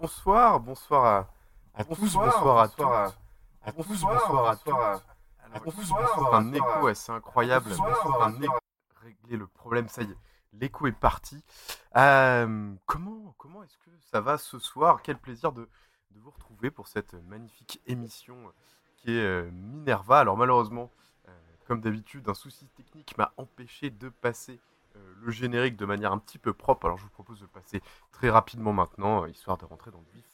bonsoir, bonsoir à, tous, bonsoir à tous, à tous, bonsoir à tous, bonsoir, un écho, c'est incroyable, un régler le problème, ça y est, l'écho est parti. Euh, comment comment est-ce que ça va ce soir? Quel plaisir de, de, vous retrouver pour cette magnifique émission qui est euh, Minerva. Alors malheureusement, euh, comme d'habitude, un souci technique m'a empêché de passer le générique de manière un petit peu propre. Alors je vous propose de passer très rapidement maintenant, histoire de rentrer dans le vif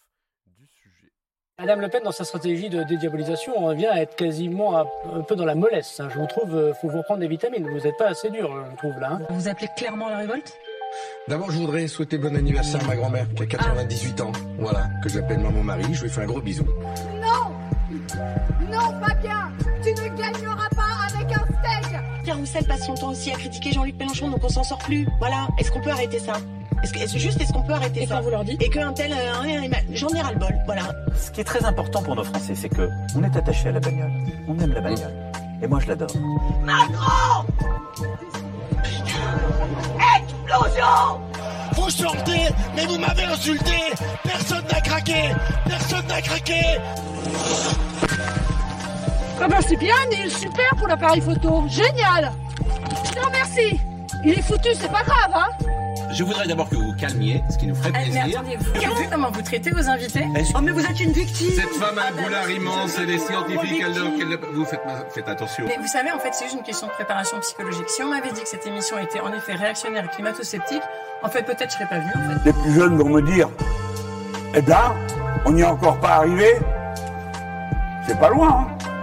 du sujet. Madame Le Pen, dans sa stratégie de dédiabolisation, on revient à être quasiment un peu dans la mollesse. Hein. Je vous trouve, il faut vous reprendre des vitamines. Vous n'êtes pas assez dur, je trouve, là. Hein. Vous appelez clairement la révolte? D'abord, je voudrais souhaiter bon anniversaire à ma grand-mère qui a 98 ans. Voilà, que j'appelle maman Marie. Je lui fais un gros bisou. Non Non, Fabien Pierre Roussel passe son temps aussi à critiquer Jean-Luc Mélenchon, donc on s'en sort plus. Voilà, est-ce qu'on peut arrêter ça? Est-ce que, juste, est-ce qu'on peut arrêter Et ça? quand vous leur dites? Et qu'un tel, euh, j'en ai ras le bol, voilà. Ce qui est très important pour nos Français, c'est que on est attaché à la bagnole. On aime la bagnole. Et moi, je l'adore. Macron Explosion Vous sortez, mais vous m'avez insulté Personne n'a craqué Personne n'a craqué Ah bah c'est bien, Neil, super pour l'appareil photo, génial Je te remercie Il est foutu, c'est pas grave, hein je voudrais d'abord que vous calmiez, ce qui nous ferait plaisir. mais attendez, vous avez vu comment vous traitez vos invités Oh, mais vous êtes une victime Cette femme a un Ah, boulard non, immense, elle est scientifique, elle vous faites, faites attention. Mais vous savez, en fait, c'est juste une question de préparation psychologique. Si on m'avait dit que cette émission était en effet réactionnaire et climato-sceptique, en fait, peut-être je serais pas venue, en fait. Les plus jeunes vont me dire Eh ben, on n'y est encore pas arrivé. C'est pas loin, hein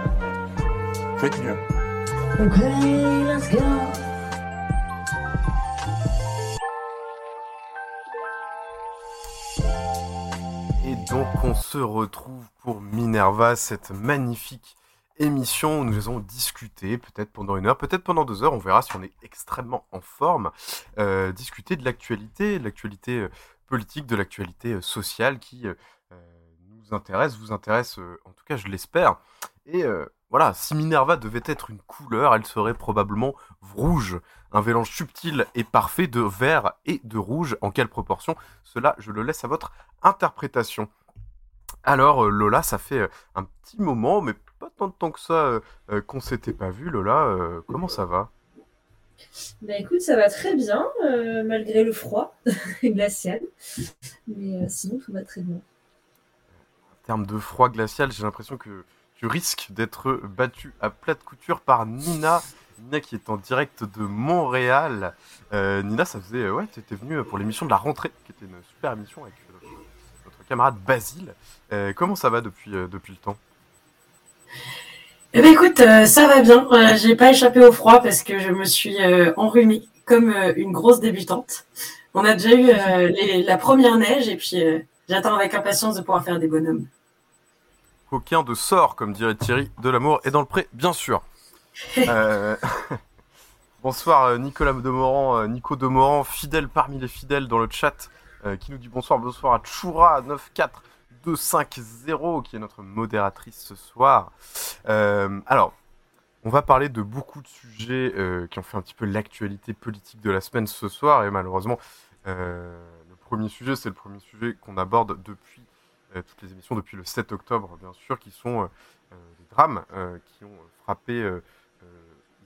Faites mieux. Et donc on se retrouve pour Minerva, cette magnifique émission où nous allons discuter, peut-être pendant une heure, peut-être pendant deux heures, on verra si on est extrêmement en forme, euh, discuter de l'actualité, de l'actualité euh, politique, de l'actualité euh, sociale qui euh, nous intéresse, vous intéresse, euh, en tout cas je l'espère. Et euh, voilà, si Minerva devait être une couleur, elle serait probablement rouge. Un mélange subtil et parfait de vert et de rouge. En quelle proportion? Cela, je le laisse à votre interprétation. Alors, euh, Lola, ça fait euh, un petit moment, mais pas tant de temps que ça euh, euh, qu'on s'était pas vu. Lola, euh, comment ça va? Bah écoute, ça va très bien, euh, malgré le froid glacial. Mais sinon, tout va très bien. En termes de froid glacial, j'ai l'impression que tu risques d'être battu à plate couture par Nina. Nina qui est en direct de Montréal. Euh, Nina, ça faisait. Ouais, tu étais venue pour l'émission de la rentrée, qui était une super émission avec euh, notre camarade Basile. Euh, comment ça va depuis, depuis le temps? Eh ben écoute, ça va bien. J'ai pas échappé au froid parce que je me suis enrhumée comme une grosse débutante. On a déjà eu les- la première neige et puis j'attends avec impatience de pouvoir faire des bonhommes. Aucun de sort, comme dirait Thierry, de l'amour est dans le pré, bien sûr. Euh, bonsoir euh, Nicolas Demorand, euh, Nico Demorand, fidèle parmi les fidèles dans le chat, euh, qui nous dit bonsoir, bonsoir à Choura94250, qui est notre modératrice ce soir. Euh, alors, on va parler de beaucoup de sujets euh, qui ont fait un petit peu l'actualité politique de la semaine ce soir, et malheureusement, euh, le premier sujet, c'est le premier sujet qu'on aborde depuis toutes les émissions depuis le 7 octobre, bien sûr, qui sont euh, euh, les drames euh, qui ont frappé euh, euh,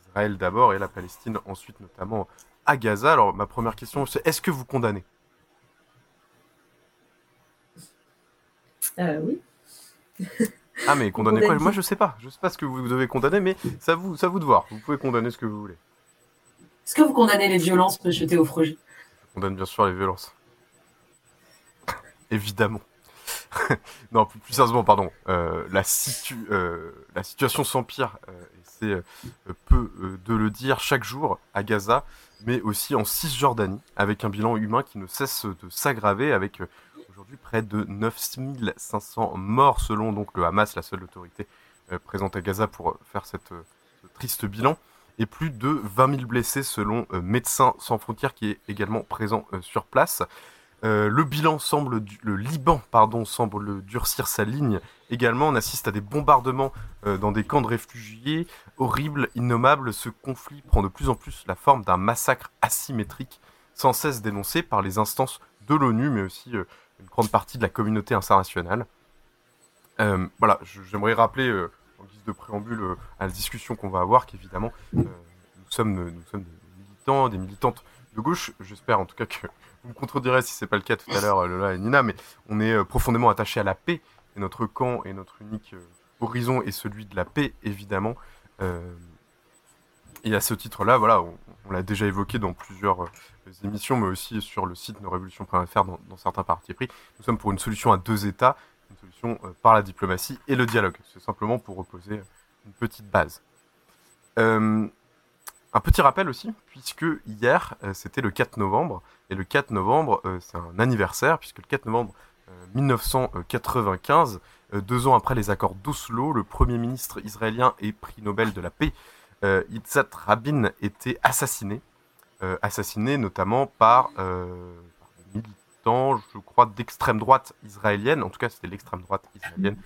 Israël d'abord et la Palestine ensuite, notamment à Gaza. Alors, ma première question, c'est est-ce que vous condamnez? Euh, oui. Ah, mais condamnez condamne quoi? Moi, je sais pas. Je sais pas ce que vous devez condamner, mais ça vous, ça vous de voir. Vous pouvez condamner ce que vous voulez. Est-ce que vous condamnez les violences, monsieur Théophrogie Je condamne bien sûr les violences. Évidemment. non, plus, plus sérieusement, pardon. Euh, la, euh, la situation s'empire, euh, c'est euh, peu de le dire, chaque jour à Gaza, mais aussi en Cisjordanie, avec un bilan humain qui ne cesse de s'aggraver, avec aujourd'hui près de 9500 morts, selon donc le Hamas, la seule autorité présente à Gaza pour faire cette, ce triste bilan, et plus de 20 000 blessés selon Médecins sans frontières, qui est également présent sur place. Euh, le bilan semble, du- le Liban, pardon, semble durcir sa ligne. Également, on assiste à des bombardements euh, dans des camps de réfugiés, horribles, innommables. Ce conflit prend de plus en plus la forme d'un massacre asymétrique, sans cesse dénoncé par les instances de l'ONU, mais aussi euh, une grande partie de la communauté internationale. voilà, j'aimerais rappeler en guise de préambule à la discussion qu'on va avoir qu'évidemment nous sommes, nous sommes des militants, des militantes de gauche. J'espère en tout cas que vous me contredirez si c'est pas le cas tout à l'heure, Lola et Nina, mais on est profondément attachés à la paix. Notre camp et notre unique horizon est celui de la paix, évidemment. Et à ce titre-là, voilà, on, l'a déjà évoqué dans plusieurs euh, émissions, mais aussi sur le site nosrévolutions.fr dans, dans certains partis pris. Nous sommes pour une solution à deux États, une solution euh, par la diplomatie et le dialogue. C'est simplement pour reposer une petite base. Euh, un petit rappel aussi, puisque hier, c'était le 4 novembre, et le 4 novembre, c'est un anniversaire, puisque le 4 novembre 1995, deux ans après les accords d'Oslo, le Premier ministre israélien et prix Nobel de la paix, euh, Yitzhak Rabin était assassiné, euh, assassiné notamment par, euh, militants, je crois, d'extrême droite israélienne, en tout cas c'était l'extrême droite israélienne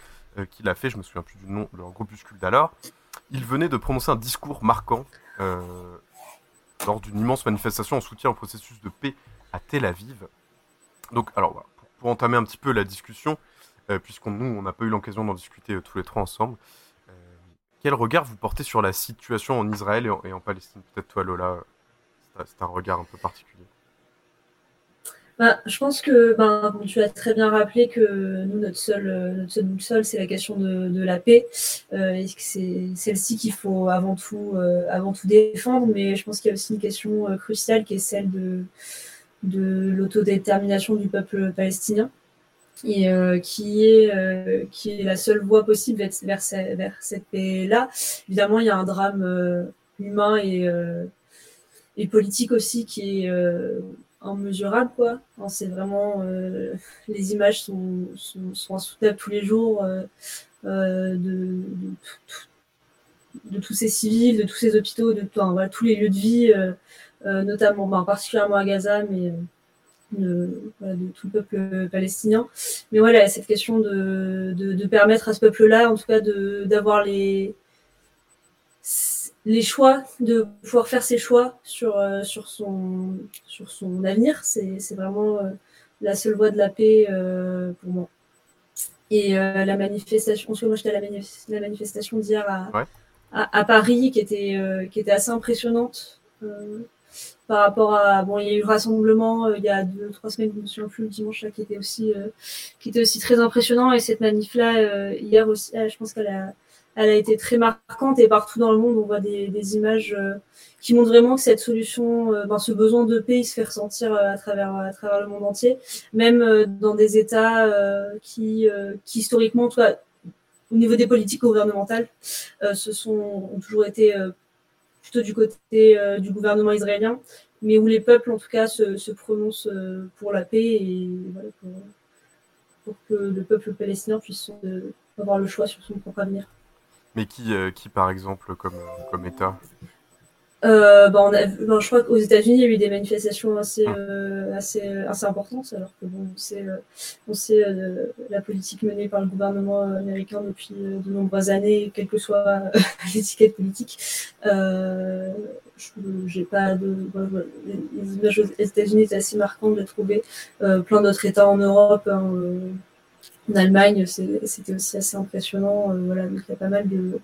qui l'a fait, je me souviens plus du nom de leur groupuscule d'alors. Il venait de prononcer un discours marquant lors d'une immense manifestation en soutien au processus de paix à Tel Aviv. Donc, alors, pour, entamer un petit peu la discussion, puisqu'on nous, on n'a pas eu l'occasion d'en discuter tous les trois ensemble, quel regard vous portez sur la situation en Israël et en, Palestine? Peut-être toi, Lola, c'est un regard un peu particulier. Bah, je pense que ben, tu as très bien rappelé que nous, notre seul, notre seul boussole, c'est la question de, la paix. Euh, c'est celle-ci qu'il faut avant tout, euh, avant tout défendre. Mais je pense qu'il y a aussi une question euh, cruciale qui est celle de, de l'autodétermination du peuple palestinien et euh, qui est euh, qui est la seule voie possible vers, vers, cette paix-là. Évidemment, il y a un drame euh, humain et et politique aussi qui est immesurable quoi. C'est vraiment les images sont, sont, insoutenables tous les jours de, de, de, tous ces civils, de tous ces hôpitaux, de tous les lieux de vie, notamment ben, particulièrement à Gaza, mais de, tout le peuple palestinien. Mais voilà, cette question de, de, permettre à ce peuple-là, en tout cas, d'avoir les, les choix, de pouvoir faire ses choix sur, euh, sur, son, sur son avenir, c'est vraiment euh, la seule voie de la paix euh, pour moi. Et la manifestation, moi j'étais à la, la manifestation d'hier à, à, Paris, qui était, qui était assez impressionnante par rapport à bon il y a eu le rassemblement euh, il y a deux trois semaines je me souviens plus le dimanche là qui était aussi euh, qui était aussi très impressionnant et cette manif là euh, hier aussi je pense qu'elle a elle a été très marquante et partout dans le monde on voit des, images qui montrent vraiment que cette solution ben, ce besoin de paix il se fait ressentir à travers à travers le monde entier même dans des états qui historiquement au niveau des politiques gouvernementales sont ont toujours été plutôt du côté euh, du gouvernement israélien, mais où les peuples, en tout cas, se, prononcent euh, pour la paix et pour, que le peuple palestinien puisse euh, avoir le choix sur son propre avenir. Mais qui, qui par exemple, comme, comme État euh, bah, on a, ben, je crois qu'aux États-Unis, il y a eu des manifestations assez, ah. euh, assez, assez importantes, alors que bon, on sait, euh, on sait euh, la politique menée par le gouvernement américain depuis de nombreuses années, quelle que soit l'étiquette politique. j'ai pas de, les images aux États-Unis étaient assez marquantes. J'ai trouvé plein d'autres États en Europe. Hein, en Allemagne, c'était aussi assez impressionnant. voilà, donc il y a pas mal de,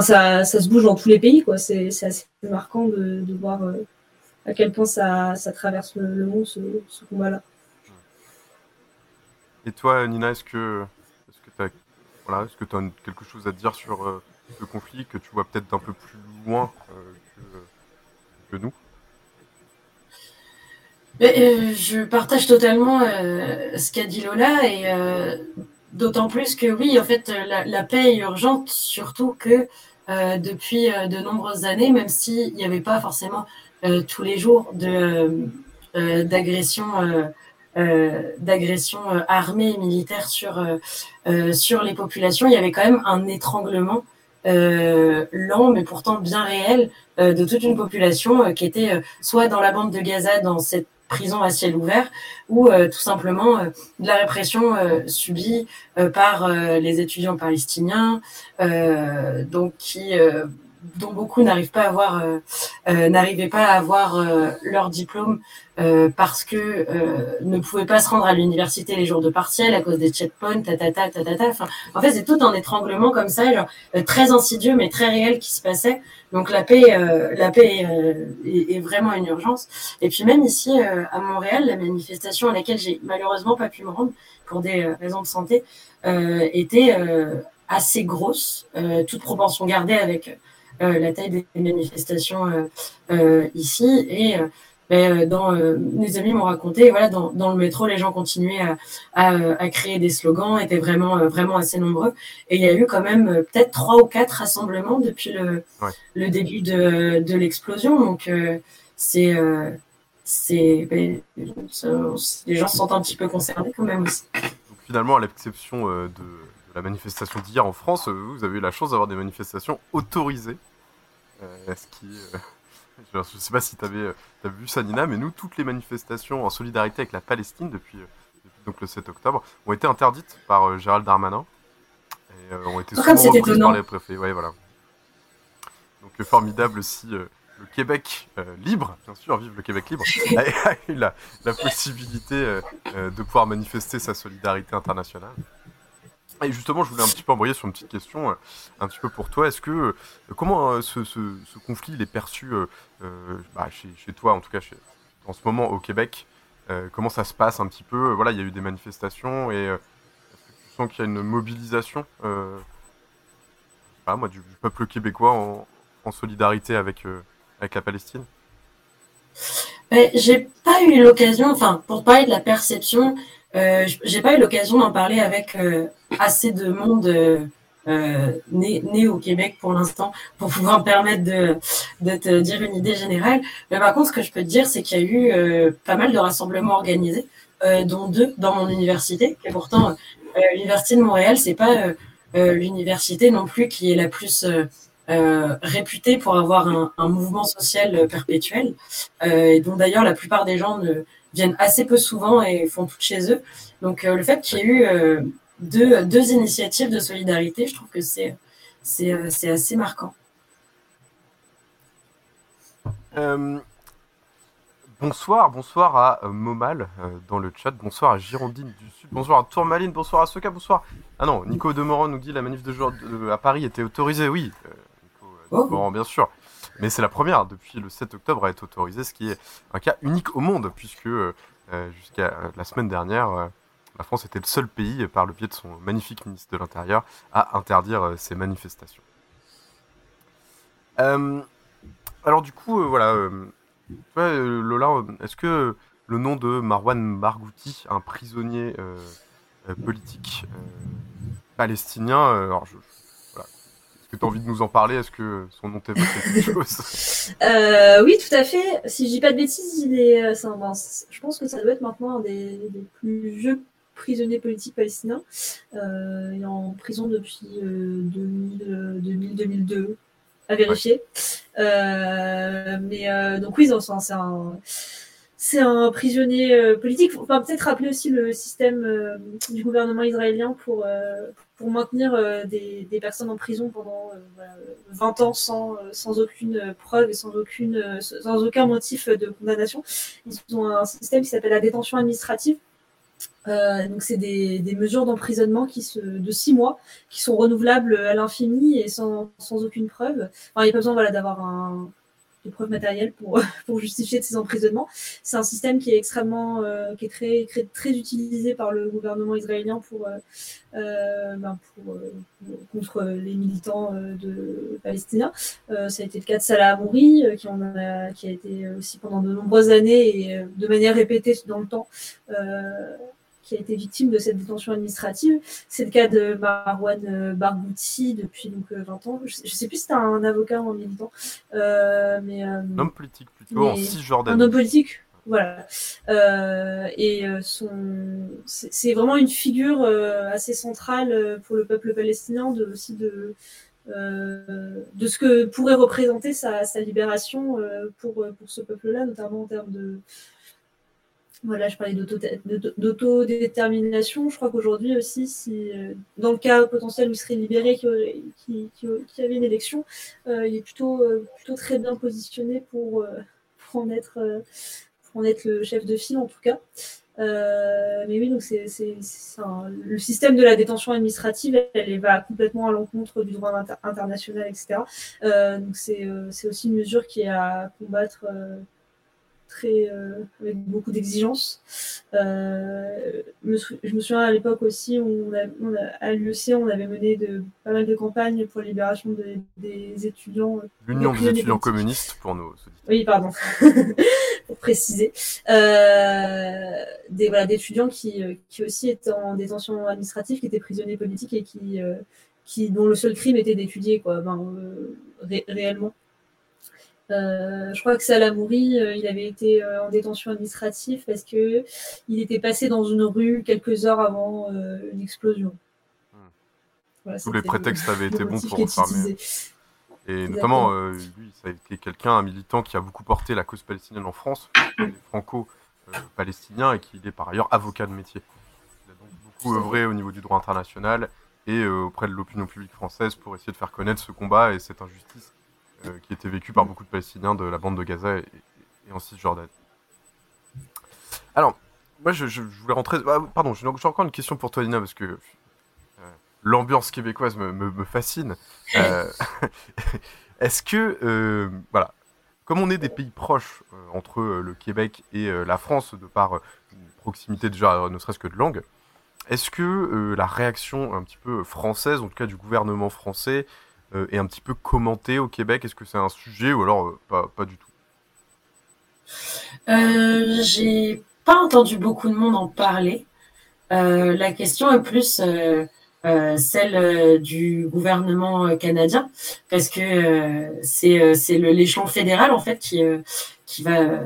ça, ça, se bouge dans tous les pays, quoi. C'est assez marquant de, de voir euh, à quel point ça, ça traverse le, monde, ce, combat-là. Et toi, Nina, est-ce que tu as, voilà, est-ce que as quelque chose à dire sur euh, ce conflit que tu vois peut-être d'un peu plus loin euh, que, nous? Je partage totalement ce qu'a dit Lola et D'autant plus que oui, en fait, la, paix est urgente, surtout que euh, depuis euh, de nombreuses années, même s'il n'y avait pas forcément euh, tous les jours de d'agression d'agression armée et militaire sur sur les populations, il y avait quand même un étranglement lent, mais pourtant bien réel, de toute une population qui était soit dans la bande de Gaza, dans cette prison à ciel ouvert ou euh, tout simplement euh, de la répression euh, subie par les étudiants palestiniens, donc qui dont beaucoup n'arrivent pas à avoir, n'arrivaient pas à avoir leur diplôme parce que ne pouvaient pas se rendre à l'université les jours de partiel à cause des checkpoints, tatata, tatata. Enfin, en fait, c'est tout un étranglement comme ça, genre, très insidieux mais très réel qui se passait. Donc la paix, la paix est, est, vraiment une urgence. Et puis même ici à Montréal, la manifestation à laquelle j'ai malheureusement pas pu me rendre pour des raisons de santé était assez grosse, euh, toute proportion gardée avec euh, la taille des manifestations euh, ici. Et ben, dans, mes amis m'ont raconté, voilà, dans, dans, le métro, les gens continuaient à, à, à, créer des slogans, étaient vraiment, vraiment assez nombreux. Et il y a eu quand même peut-être trois ou quatre rassemblements depuis le, le début de, de l'explosion. Donc, c'est, c'est, ben, les gens se sentent un petit peu concernés quand même aussi. Donc, finalement, à l'exception de la manifestation d'hier en France, euh, vous avez eu la chance d'avoir des manifestations autorisées. Euh, ce qui, euh, je ne sais pas si tu avais as vu ça, Nina, mais nous, toutes les manifestations en solidarité avec la Palestine depuis, donc le 7 octobre ont été interdites par Gérald Darmanin et ont été souvent reprises par les préfets. Ouais, voilà. Donc formidable si le Québec libre, bien sûr, vive le Québec libre, a, eu la, la possibilité de pouvoir manifester sa solidarité internationale. Et justement, je voulais un petit peu envoyer sur une petite question, euh, un petit peu pour toi. Est-ce que euh, comment euh, ce, conflit est perçu bah, chez, toi, en tout cas en ce moment au Québec Comment ça se passe un petit peu? Voilà, il y a eu des manifestations et est-ce que tu sens qu'il y a une mobilisation moi, du, peuple québécois en, solidarité avec, avec la Palestine? J'ai pas eu l'occasion, enfin, pour parler de la perception, euh, j'ai pas eu l'occasion d'en parler avec euh, assez de monde euh, euh, né, né, au Québec pour l'instant pour pouvoir me permettre de, te dire une idée générale. Mais par contre, ce que je peux te dire, c'est qu'il y a eu euh, pas mal de rassemblements organisés, dont deux dans mon université. Et pourtant, l'université de Montréal, c'est pas l'université non plus qui est la plus réputée pour avoir un, mouvement social perpétuel, et dont d'ailleurs la plupart des gens ne viennent assez peu souvent et font tout chez eux. Donc le fait qu'il y ait eu deux, deux, initiatives de solidarité, je trouve que c'est c'est euh, assez marquant. bonsoir, bonsoir à Momal dans le chat, bonsoir à Girondine du Sud, bonsoir à Tourmaline, bonsoir à Soka, bonsoir. Ah non, Nico Demoran nous dit la manif de jour à Paris était autorisée, oui. Nico oh. bien sûr. Mais c'est la première depuis le 7 octobre à être autorisée, ce qui est un cas unique au monde, puisque euh, jusqu'à la semaine dernière, euh, la France était le seul pays, par le biais de son magnifique ministre de l'Intérieur, à interdire euh, ces manifestations. alors du coup, voilà, Lola, est-ce que le nom de Marwan Margouti, un prisonnier politique palestinien, alors je, tu as envie de nous en parler? Est-ce que son nom t'évoque quelque chose? Euh, Oui, tout à fait. Si je dis pas de bêtises, il est, euh, je pense que ça doit être maintenant un des, plus vieux prisonniers politiques palestiniens. Euh, en prison depuis 2000-2002, à vérifier. mais donc oui, c'est un c'est un prisonnier euh, politique. Faut peut-être rappeler aussi le système euh, du gouvernement israélien pour, euh, pour maintenir des, personnes en prison pendant 20 ans sans, sans aucune preuve et sans, aucune, sans aucun motif de condamnation. Ils ont un système qui s'appelle la détention administrative. Donc c'est des, des, mesures d'emprisonnement qui se, de six mois qui sont renouvelables à l'infini et sans, sans aucune preuve. il n'y a pas besoin voilà, d'avoir un, de preuves matérielles pour, pour justifier ces emprisonnements. C'est un système qui est extrêmement, euh, qui est très, très, très, utilisé par le gouvernement israélien pour, euh, euh ben pour, euh, contre les militants de palestiniens. ça a été le cas de Salah Amouri, qui, en a, qui a été aussi pendant de nombreuses années et de manière répétée dans le temps qui a été victime de cette détention administrative. C'est le cas de Marwan euh, Barghouti depuis donc 20 euh, ans. Je ne sais, plus si c'était un avocat ou un militant. Euh, mais, un homme politique plutôt, en Cisjordanie. Un homme politique, voilà. Euh, et son, c'est vraiment une figure assez centrale pour le peuple palestinien de, aussi de, de ce que pourrait représenter sa, sa libération pour, pour ce peuple-là, notamment en termes de, voilà, je parlais d'autodétermination. Je crois qu'aujourd'hui aussi, si dans le cas potentiel où il serait libéré, qui, qui, avait une élection, il est plutôt, plutôt très bien positionné pour, en être, le chef de file en tout cas. Euh, mais oui, donc le système de la détention administrative, elle, va complètement à l'encontre du droit international, etc. Euh, donc euh, c'est, aussi une mesure qui est à combattre très, avec beaucoup d'exigences. je me souviens à l'époque aussi, on à l'UEC, on avait mené de, pas mal de campagnes pour la libération des étudiants. L'Union des étudiants communistes pour nos Oui, pardon. pour préciser, euh, des voilà d'étudiants qui, euh, qui aussi étaient en détention administrative, qui étaient prisonniers politiques et qui, euh, qui dont le seul crime était d'étudier quoi, ben, réellement. Je crois que Salamouri, il avait été en détention administrative parce que il était passé dans une rue quelques heures avant une explosion. Hmm. Tous les prétextes avaient été bons pour enfermer. Et notamment, euh, lui, ça a été quelqu'un, un militant qui a beaucoup porté la cause palestinienne en France, franco-palestinien, et qui est par ailleurs avocat de métier. Il a donc beaucoup œuvré au niveau du droit international et euh, auprès de l'opinion publique française pour essayer de faire connaître ce combat et cette injustice euh, qui était vécue par beaucoup de Palestiniens de la bande de Gaza et, en Cisjordanie. Alors, moi, je, voulais rentrer. Ah, pardon, j'ai encore une question pour toi, Nina, parce que l'ambiance québécoise me, fascine. Euh, est-ce que, euh, voilà, comme on est des pays proches euh, entre le Québec et la France, de par une proximité déjà, ne serait-ce que de langue, est-ce que la réaction un petit peu française, en tout cas du gouvernement français, est un petit peu commentée au Québec? Est-ce que c'est un sujet ou alors pas, pas, du tout? J'ai pas entendu beaucoup de monde en parler. la question est plus euh, celle euh, du gouvernement euh, canadien, parce que c'est c'est l'échelon fédéral en fait qui qui va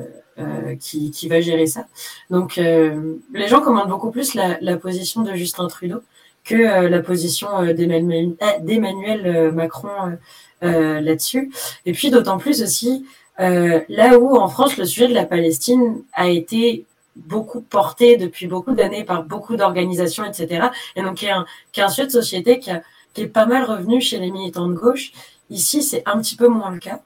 qui, qui va gérer ça. Donc les gens commandent beaucoup plus la position de Justin Trudeau que la position d'Emmanuel Macron là-dessus. Et puis d'autant plus aussi là où en France le sujet de la Palestine a été beaucoup porté depuis beaucoup d'années par beaucoup d'organisations, etc. Et donc, un, qui est un sujet de société qui, a, est pas mal revenu chez les militants de gauche. Ici, c'est un petit peu moins le cas.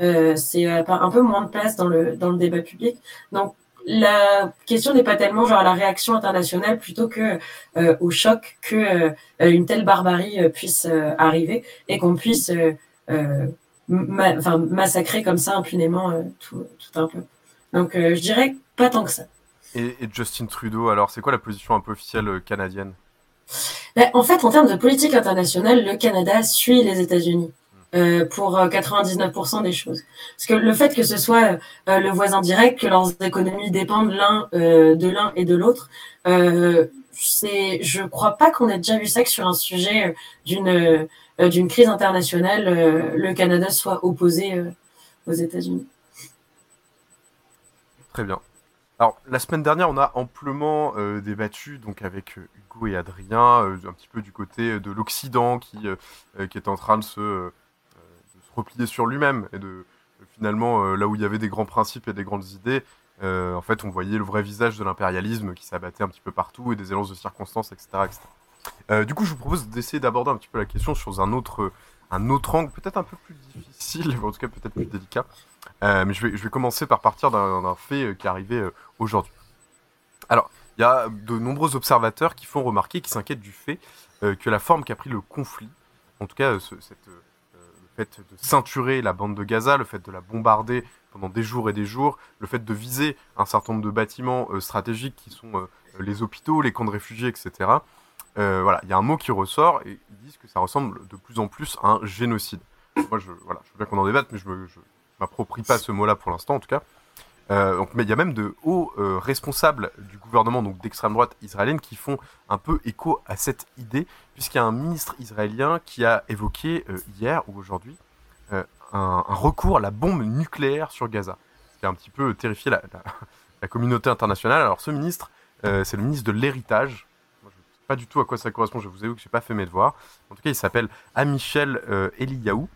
Euh, c'est euh, un peu moins de place dans le, dans le débat public. Donc, la question n'est pas tellement genre la réaction internationale plutôt que euh, au choc que euh, une telle barbarie euh, puisse arriver et qu'on puisse massacrer comme ça impunément tout, tout un peu. Donc je dirais pas tant que ça. Et, Justin Trudeau, alors, c'est quoi la position un peu officielle canadienne? Ben, En fait, en termes de politique internationale, le Canada suit les États-Unis. Euh, pour 99% euh, des choses. Parce que le fait que ce soit le voisin direct, que leurs économies dépendent l'un de l'un et de l'autre, c'est, je crois pas qu'on ait déjà vu ça que sur un sujet d'une d'une crise internationale, le Canada soit opposé aux États-Unis. Très bien. Alors, la semaine dernière, on a amplement euh, débattu donc avec euh, Hugo et Adrien, euh, un petit peu du côté de l'Occident qui, qui est en train de se replier sur lui-même et de finalement, là où il y avait des grands principes et des grandes idées, en fait, on voyait le vrai visage de l'impérialisme qui s'abattait un petit peu partout et des élances de circonstances, etc. etc. du coup, je vous propose d'essayer d'aborder un petit peu la question sur un autre, un autre angle, peut-être un peu plus difficile, en tout cas peut-être plus délicat. Euh, mais je vais, je vais commencer par partir d'un fait euh, qui est arrivé euh, aujourd'hui. Alors, il y a de nombreux observateurs qui font remarquer, qui s'inquiètent du fait que la forme qu'a pris le conflit, en tout cas ce, cette, fait de ceinturer la bande de Gaza, le fait de la bombarder pendant des jours et des jours, le fait de viser un certain nombre de bâtiments stratégiques qui sont les hôpitaux, les camps de réfugiés, etc. voilà, il y a un mot qui ressort et ils disent que ça ressemble de plus en plus à un génocide. Moi, je, voilà, je veux bien qu'on en débatte, mais je je, m'approprie pas ce mot-là pour l'instant en tout cas. Euh, donc, mais il y a même de hauts euh, responsables du gouvernement donc d'extrême droite israélienne qui font un peu écho à cette idée, puisqu'il y a un ministre israélien qui a évoqué euh, hier ou aujourd'hui un, recours à la bombe nucléaire sur Gaza, ce qui a un petit peu terrifié la, communauté internationale. Alors ce ministre, c'est le ministre de l'héritage. Je ne sais pas du tout à quoi ça correspond. Je vous avoue que j'ai pas fait mes devoirs. En tout cas, il s'appelle Amichel Eliyahu.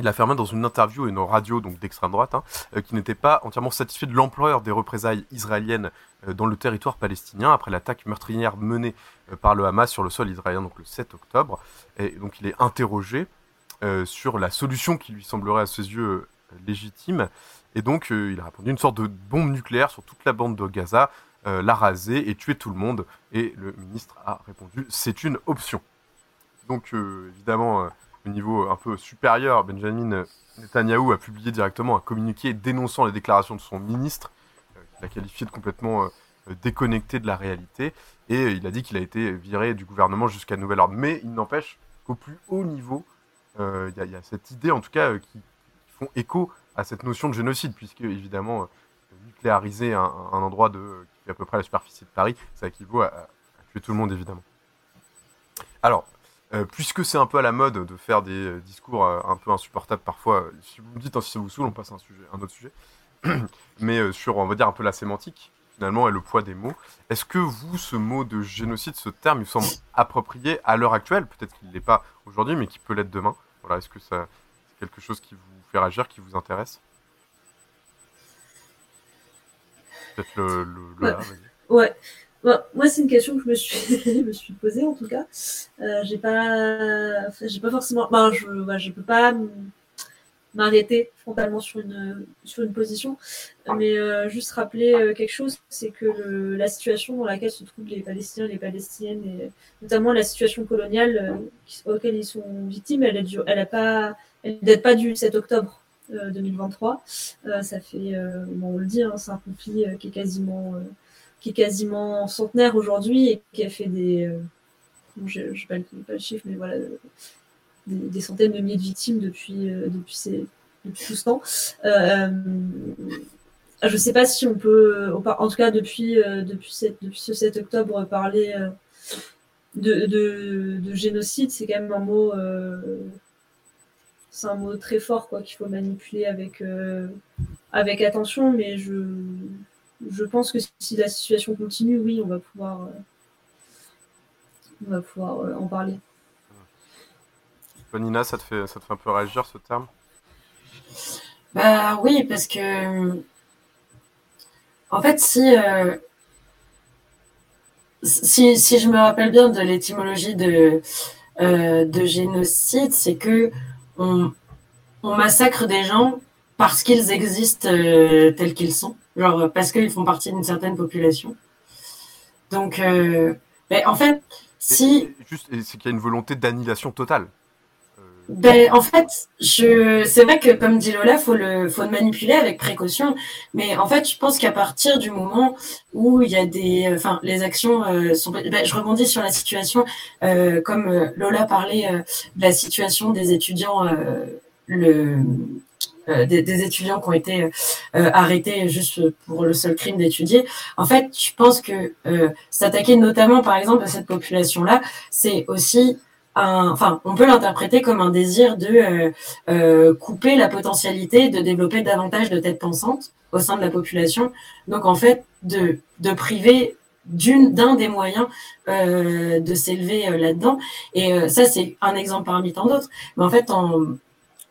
Il affirmait dans une interview et une radio d'extrême droite hein, euh, qu'il n'était pas entièrement satisfait de l'ampleur des représailles israéliennes euh, dans le territoire palestinien après l'attaque meurtrière menée euh, par le Hamas sur le sol israélien donc le 7 octobre. Et donc il est interrogé sur la solution qui lui semblerait à ses yeux légitime. Et donc il a répondu une sorte de bombe nucléaire sur toute la bande de Gaza, la raser et tuer tout le monde. Et le ministre a répondu c'est une option. Donc évidemment, au niveau un peu supérieur, Benjamin Netanyahou a publié directement un communiqué dénonçant les déclarations de son ministre, euh, qu'il a qualifié de complètement euh, déconnecté de la réalité, et euh, il a dit qu'il a été viré du gouvernement jusqu'à nouvel ordre. Mais il n'empêche qu'au plus haut niveau, euh, il y, a- cette idée, en tout cas, euh, qui, font écho à cette notion de génocide, puisque évidemment, euh, nucléariser un, un endroit de, qui fait à peu près la superficie de Paris, ça équivaut à, à tuer tout le monde, évidemment. Alors, euh, puisque c'est un peu à la mode de faire des euh, discours euh, un peu insupportables parfois, si vous me dites hein, si ça vous saoule, on passe à un, sujet, un autre sujet, mais sur, on va dire, un peu la sémantique, finalement, et le poids des mots. Est-ce que vous, ce mot de génocide, ce terme, il vous semble approprié à l'heure actuelle? Peut-être qu'il ne l'est pas aujourd'hui, mais qui peut l'être demain. Voilà, est-ce que ça, c'est quelque chose qui vous fait réagir, qui vous intéresse? Peut-être le, le, Ouais. Ouais. Bah, moi, c'est une question que je me suis, je me suis posée en tout cas. Euh, j'ai pas, j'ai pas forcément, ben, je, ouais, je peux pas m'arrêter frontalement sur une, sur une position, mais euh, juste rappeler euh, quelque chose, c'est que le- la situation dans laquelle se trouvent les Palestiniens, les Palestiniennes, et notamment la situation coloniale euh, qui- auquel ils sont victimes, elle est du- elle a pas, elle date pas du 7 octobre. euh, 2023, Euh, ça fait, bon, on le dit, hein, c'est un conflit qui est quasiment qui est quasiment centenaire aujourd'hui et qui a fait des. euh, je pas, le- pas le chiffre, mais voilà, euh, des, centaines de milliers de victimes depuis, euh, depuis, ces, depuis tout ce temps. Je ne sais pas si on peut, en tout cas depuis, depuis, cette- depuis ce 7 octobre, parler de, de, de génocide, c'est quand même un mot. c'est un mot très fort quoi qu'il faut manipuler avec, avec attention, mais je, je pense que si la situation continue, oui, on va pouvoir, euh, on va pouvoir euh, en parler. Nina, ça te, fait, ça te fait un peu réagir ce terme? Bah oui, parce que en fait, si euh, si, si je me rappelle bien de l'étymologie de euh, de génocide, c'est que on, on massacre des gens parce qu'ils existent euh, tels qu'ils sont, genre parce qu'ils font partie d'une certaine population. Donc, euh, mais en fait, si Et- Juste, c'est qu'il y a une volonté d'annihilation totale. Ben, en fait, je, c'est vrai que, comme dit Lola, faut le, faut le manipuler avec précaution. Mais en fait, je pense qu'à partir du moment où il y a des, enfin, les actions euh, sont, ben, je rebondis sur la situation, euh, comme euh, Lola parlait euh, de la situation des étudiants, euh, le, euh, des, des étudiants qui ont été euh, arrêtés juste pour le seul crime d'étudier. En fait, je pense que euh, s'attaquer notamment, par exemple, à cette population-là, c'est aussi un, enfin, on peut l'interpréter comme un désir de euh, euh, couper la potentialité de développer davantage de têtes pensantes au sein de la population. Donc, en fait, de, de priver d'un des moyens euh, de s'élever euh, là-dedans. Et euh, ça, c'est un exemple parmi tant d'autres. Mais en fait, en,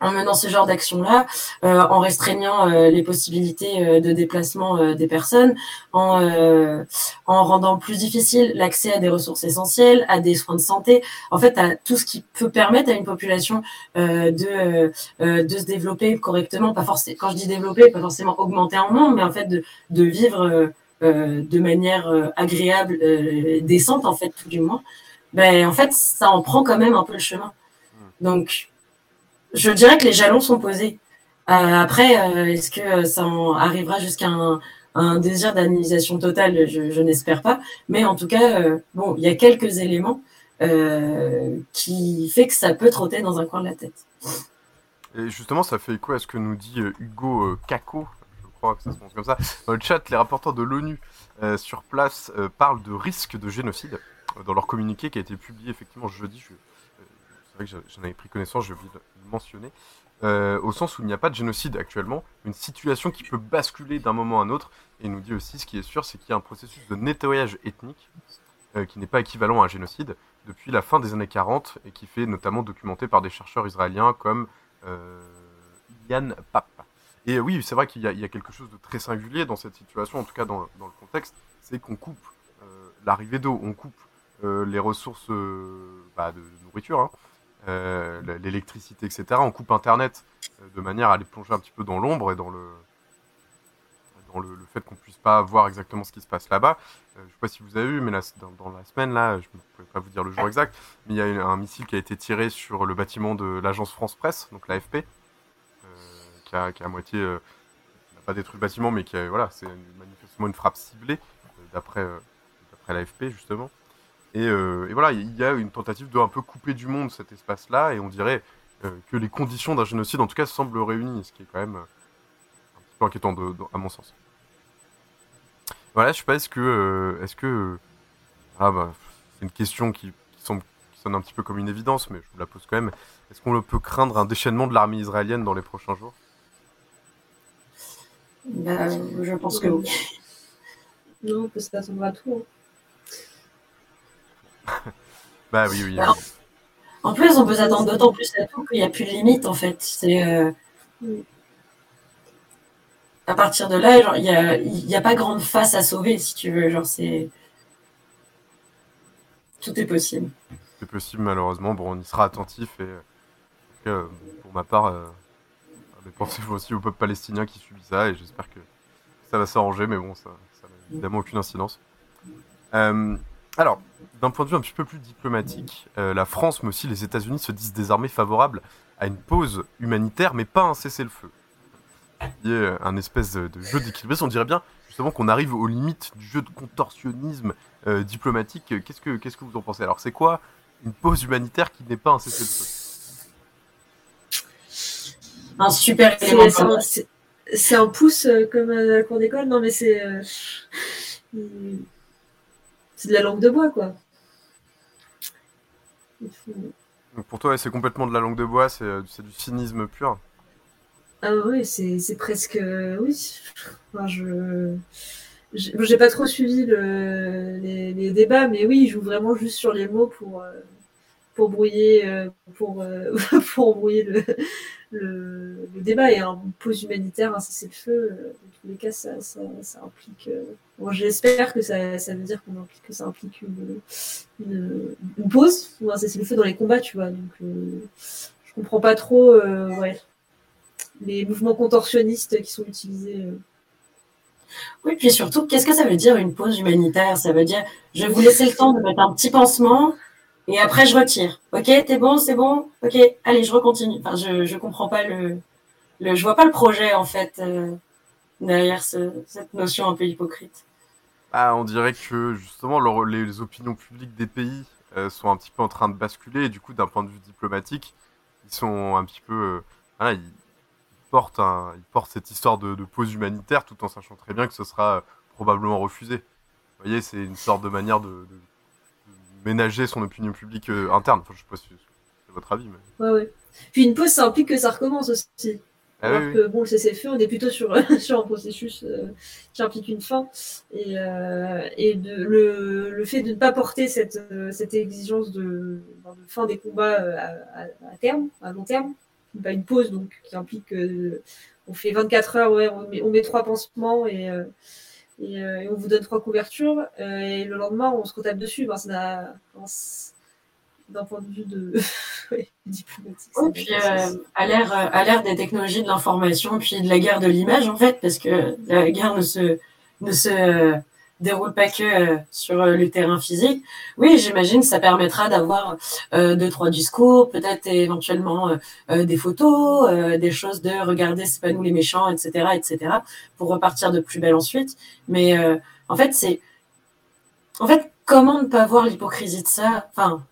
en menant ce genre d'action-là, euh, en restreignant euh, les possibilités euh, de déplacement euh, des personnes, en, euh, en rendant plus difficile l'accès à des ressources essentielles, à des soins de santé, en fait, à tout ce qui peut permettre à une population euh, de, euh, de se développer correctement, pas forcément, quand je dis développer, pas forcément augmenter en nombre, mais en fait de, de vivre euh, euh, de manière euh, agréable, euh, décente, en fait, tout du moins, ben, en fait, ça en prend quand même un peu le chemin. Donc, je dirais que les jalons sont posés. Euh, après, euh, est-ce que ça en arrivera jusqu'à un, désir d'anonymisation totale? Je, n'espère pas. Mais en tout cas, euh, bon, il y a quelques éléments qui fait que ça peut trotter dans un coin de la tête. Et justement, ça fait écho à ce que nous dit Hugo Kako, je crois que ça se prononce comme ça. Dans le chat, les rapporteurs de l'ONU sur place parlent de risque de génocide dans leur communiqué qui a été publié effectivement jeudi. Je- j'en- avais pris connaissance, j'ai oublié de le mentionner. Euh, au sens où il n'y a pas de génocide actuellement, une situation qui peut basculer d'un moment à un autre. Et nous dit aussi, ce qui est sûr, c'est qu'il y a un processus de nettoyage ethnique euh, qui n'est pas équivalent à un génocide depuis la fin des années 40 et qui fait notamment documenté par des chercheurs israéliens comme Yann Pape. Et oui, c'est vrai qu'il y, a quelque chose de très singulier dans cette situation, en tout cas dans, le contexte, c'est qu'on coupe l'arrivée d'eau, on coupe les ressources bah, de nourriture, hein, euh, l'électricité, etc. On coupe Internet euh, de manière à les plonger un petit peu dans l'ombre et dans le dans le, fait qu'on puisse pas voir exactement ce qui se passe là-bas. Euh, je sais pas si vous avez vu, mais dans, la semaine là, je ne peux pas vous dire le jour exact, mais il y a un missile qui a été tiré sur le bâtiment de l'agence France Presse, donc l'AFP, qui a, qui, a, à moitié n'a pas détruit le bâtiment, mais qui a, voilà, c'est manifestement une frappe ciblée d'après l'AFP justement. Euh, et, voilà, il y a une tentative de un peu couper du monde cet espace-là, et on dirait euh, que les conditions d'un génocide, en tout cas, semblent réunies, ce qui est quand même euh, un petit peu inquiétant à mon sens. Voilà, je sais pas, est-ce que, est-ce que, ah bah, c'est une question qui, sonne un petit peu comme une évidence, mais je vous la pose quand même. Est-ce qu'on peut craindre un déchaînement de l'armée israélienne dans les prochains jours? Bah, Je pense que oui. Non, on peut s'attendre à tout. Hein. bah oui, oui. en plus, on peut s'attendre d'autant plus à tout qu'il n'y a plus de limite, en fait. C'est. Euh, à partir de là, il n'y a, a, pas grande face à sauver, si tu veux. Genre, c'est. Tout est possible. C'est possible, malheureusement. Bon, on y sera attentif et. Euh, pour ma part, euh, pensez aussi au peuple palestinien qui subit ça et j'espère que ça va s'arranger, mais bon, ça n'a évidemment aucune incidence. Euh, alors, d'un point de vue un petit peu plus diplomatique, euh, la France, mais aussi les États-Unis se disent désormais favorables à une pause humanitaire, mais pas un cessez-le-feu. Il y a un espèce de jeu d'équilibre. On dirait bien justement qu'on arrive aux limites du jeu de contorsionnisme euh, diplomatique. Qu'est-ce que, qu'est-ce que vous en pensez? Alors, c'est quoi une pause humanitaire qui n'est pas un cessez-le-feu? Un super C'est un pouce euh, comme à la cour d'école. Non, mais c'est c'est de la langue de bois, quoi. Donc pour toi, c'est complètement de la langue de bois, c'est euh, du cynisme pur. Ah oui, c'est presque. Oui. Enfin, je. J'ai pas trop suivi le, les, débats, mais oui, il joue vraiment juste sur les mots pour, euh, pour brouiller, euh, pour, pour brouiller le, le, débat. Et un pause humanitaire, un cessez-le-feu, dans les cas, ça, ça, ça implique j'espère que ça, veut dire que ça implique une, pause ou un cessez-le-feu dans les combats, tu vois. Donc, euh, je comprends pas trop euh, les mouvements contorsionnistes qui sont utilisés. Euh. Oui, puis surtout, qu'est-ce que ça veut dire une pause humanitaire? Ça veut dire, je vais vous laisser le temps de mettre un petit pansement et après je retire. Ok, t'es bon, c'est bon? Ok, allez, je recontinue. Enfin, je je comprends pas le, le je vois pas le projet en fait derrière cette notion un peu hypocrite. Ah, on dirait que justement les, opinions publiques des pays euh, sont un petit peu en train de basculer et du coup d'un point de vue diplomatique, ils sont un petit peu, euh, ils, portent un, ils portent cette histoire de, pause humanitaire tout en sachant très bien que ce sera euh, probablement refusé. Vous voyez, c'est une sorte de manière de, ménager son opinion publique interne. Enfin, je sais pas si c'est votre avis, mais. Ouais, ouais. Puis une pause, ça implique que ça recommence aussi. Ah Alors que bon, le cessez-le-feu, on est plutôt sur, sur un processus euh, qui implique une fin. Et, euh, et de, le, le, fait de ne pas porter cette, euh, cette exigence de, de, fin des combats à, à, terme, à long terme, pas une pause donc qui implique on fait 24 heures, ouais, on, met, on met trois pansements et, et, et, on vous donne trois couvertures. et le lendemain, on se retape dessus. Ben, ça d'un point de vue de diplomatique. Oui, puis euh, à l'ère euh, à l'ère des technologies de l'information, puis de la guerre de l'image en fait, parce que la guerre ne se ne se euh, déroule pas que sur le terrain physique. Oui, j'imagine ça permettra d'avoir deux trois discours, peut-être éventuellement des photos, des choses de regarder c'est pas nous les méchants, etc., etc. pour repartir de plus belle ensuite. Mais en fait c'est en fait comment ne pas voir l'hypocrisie de ça? Enfin,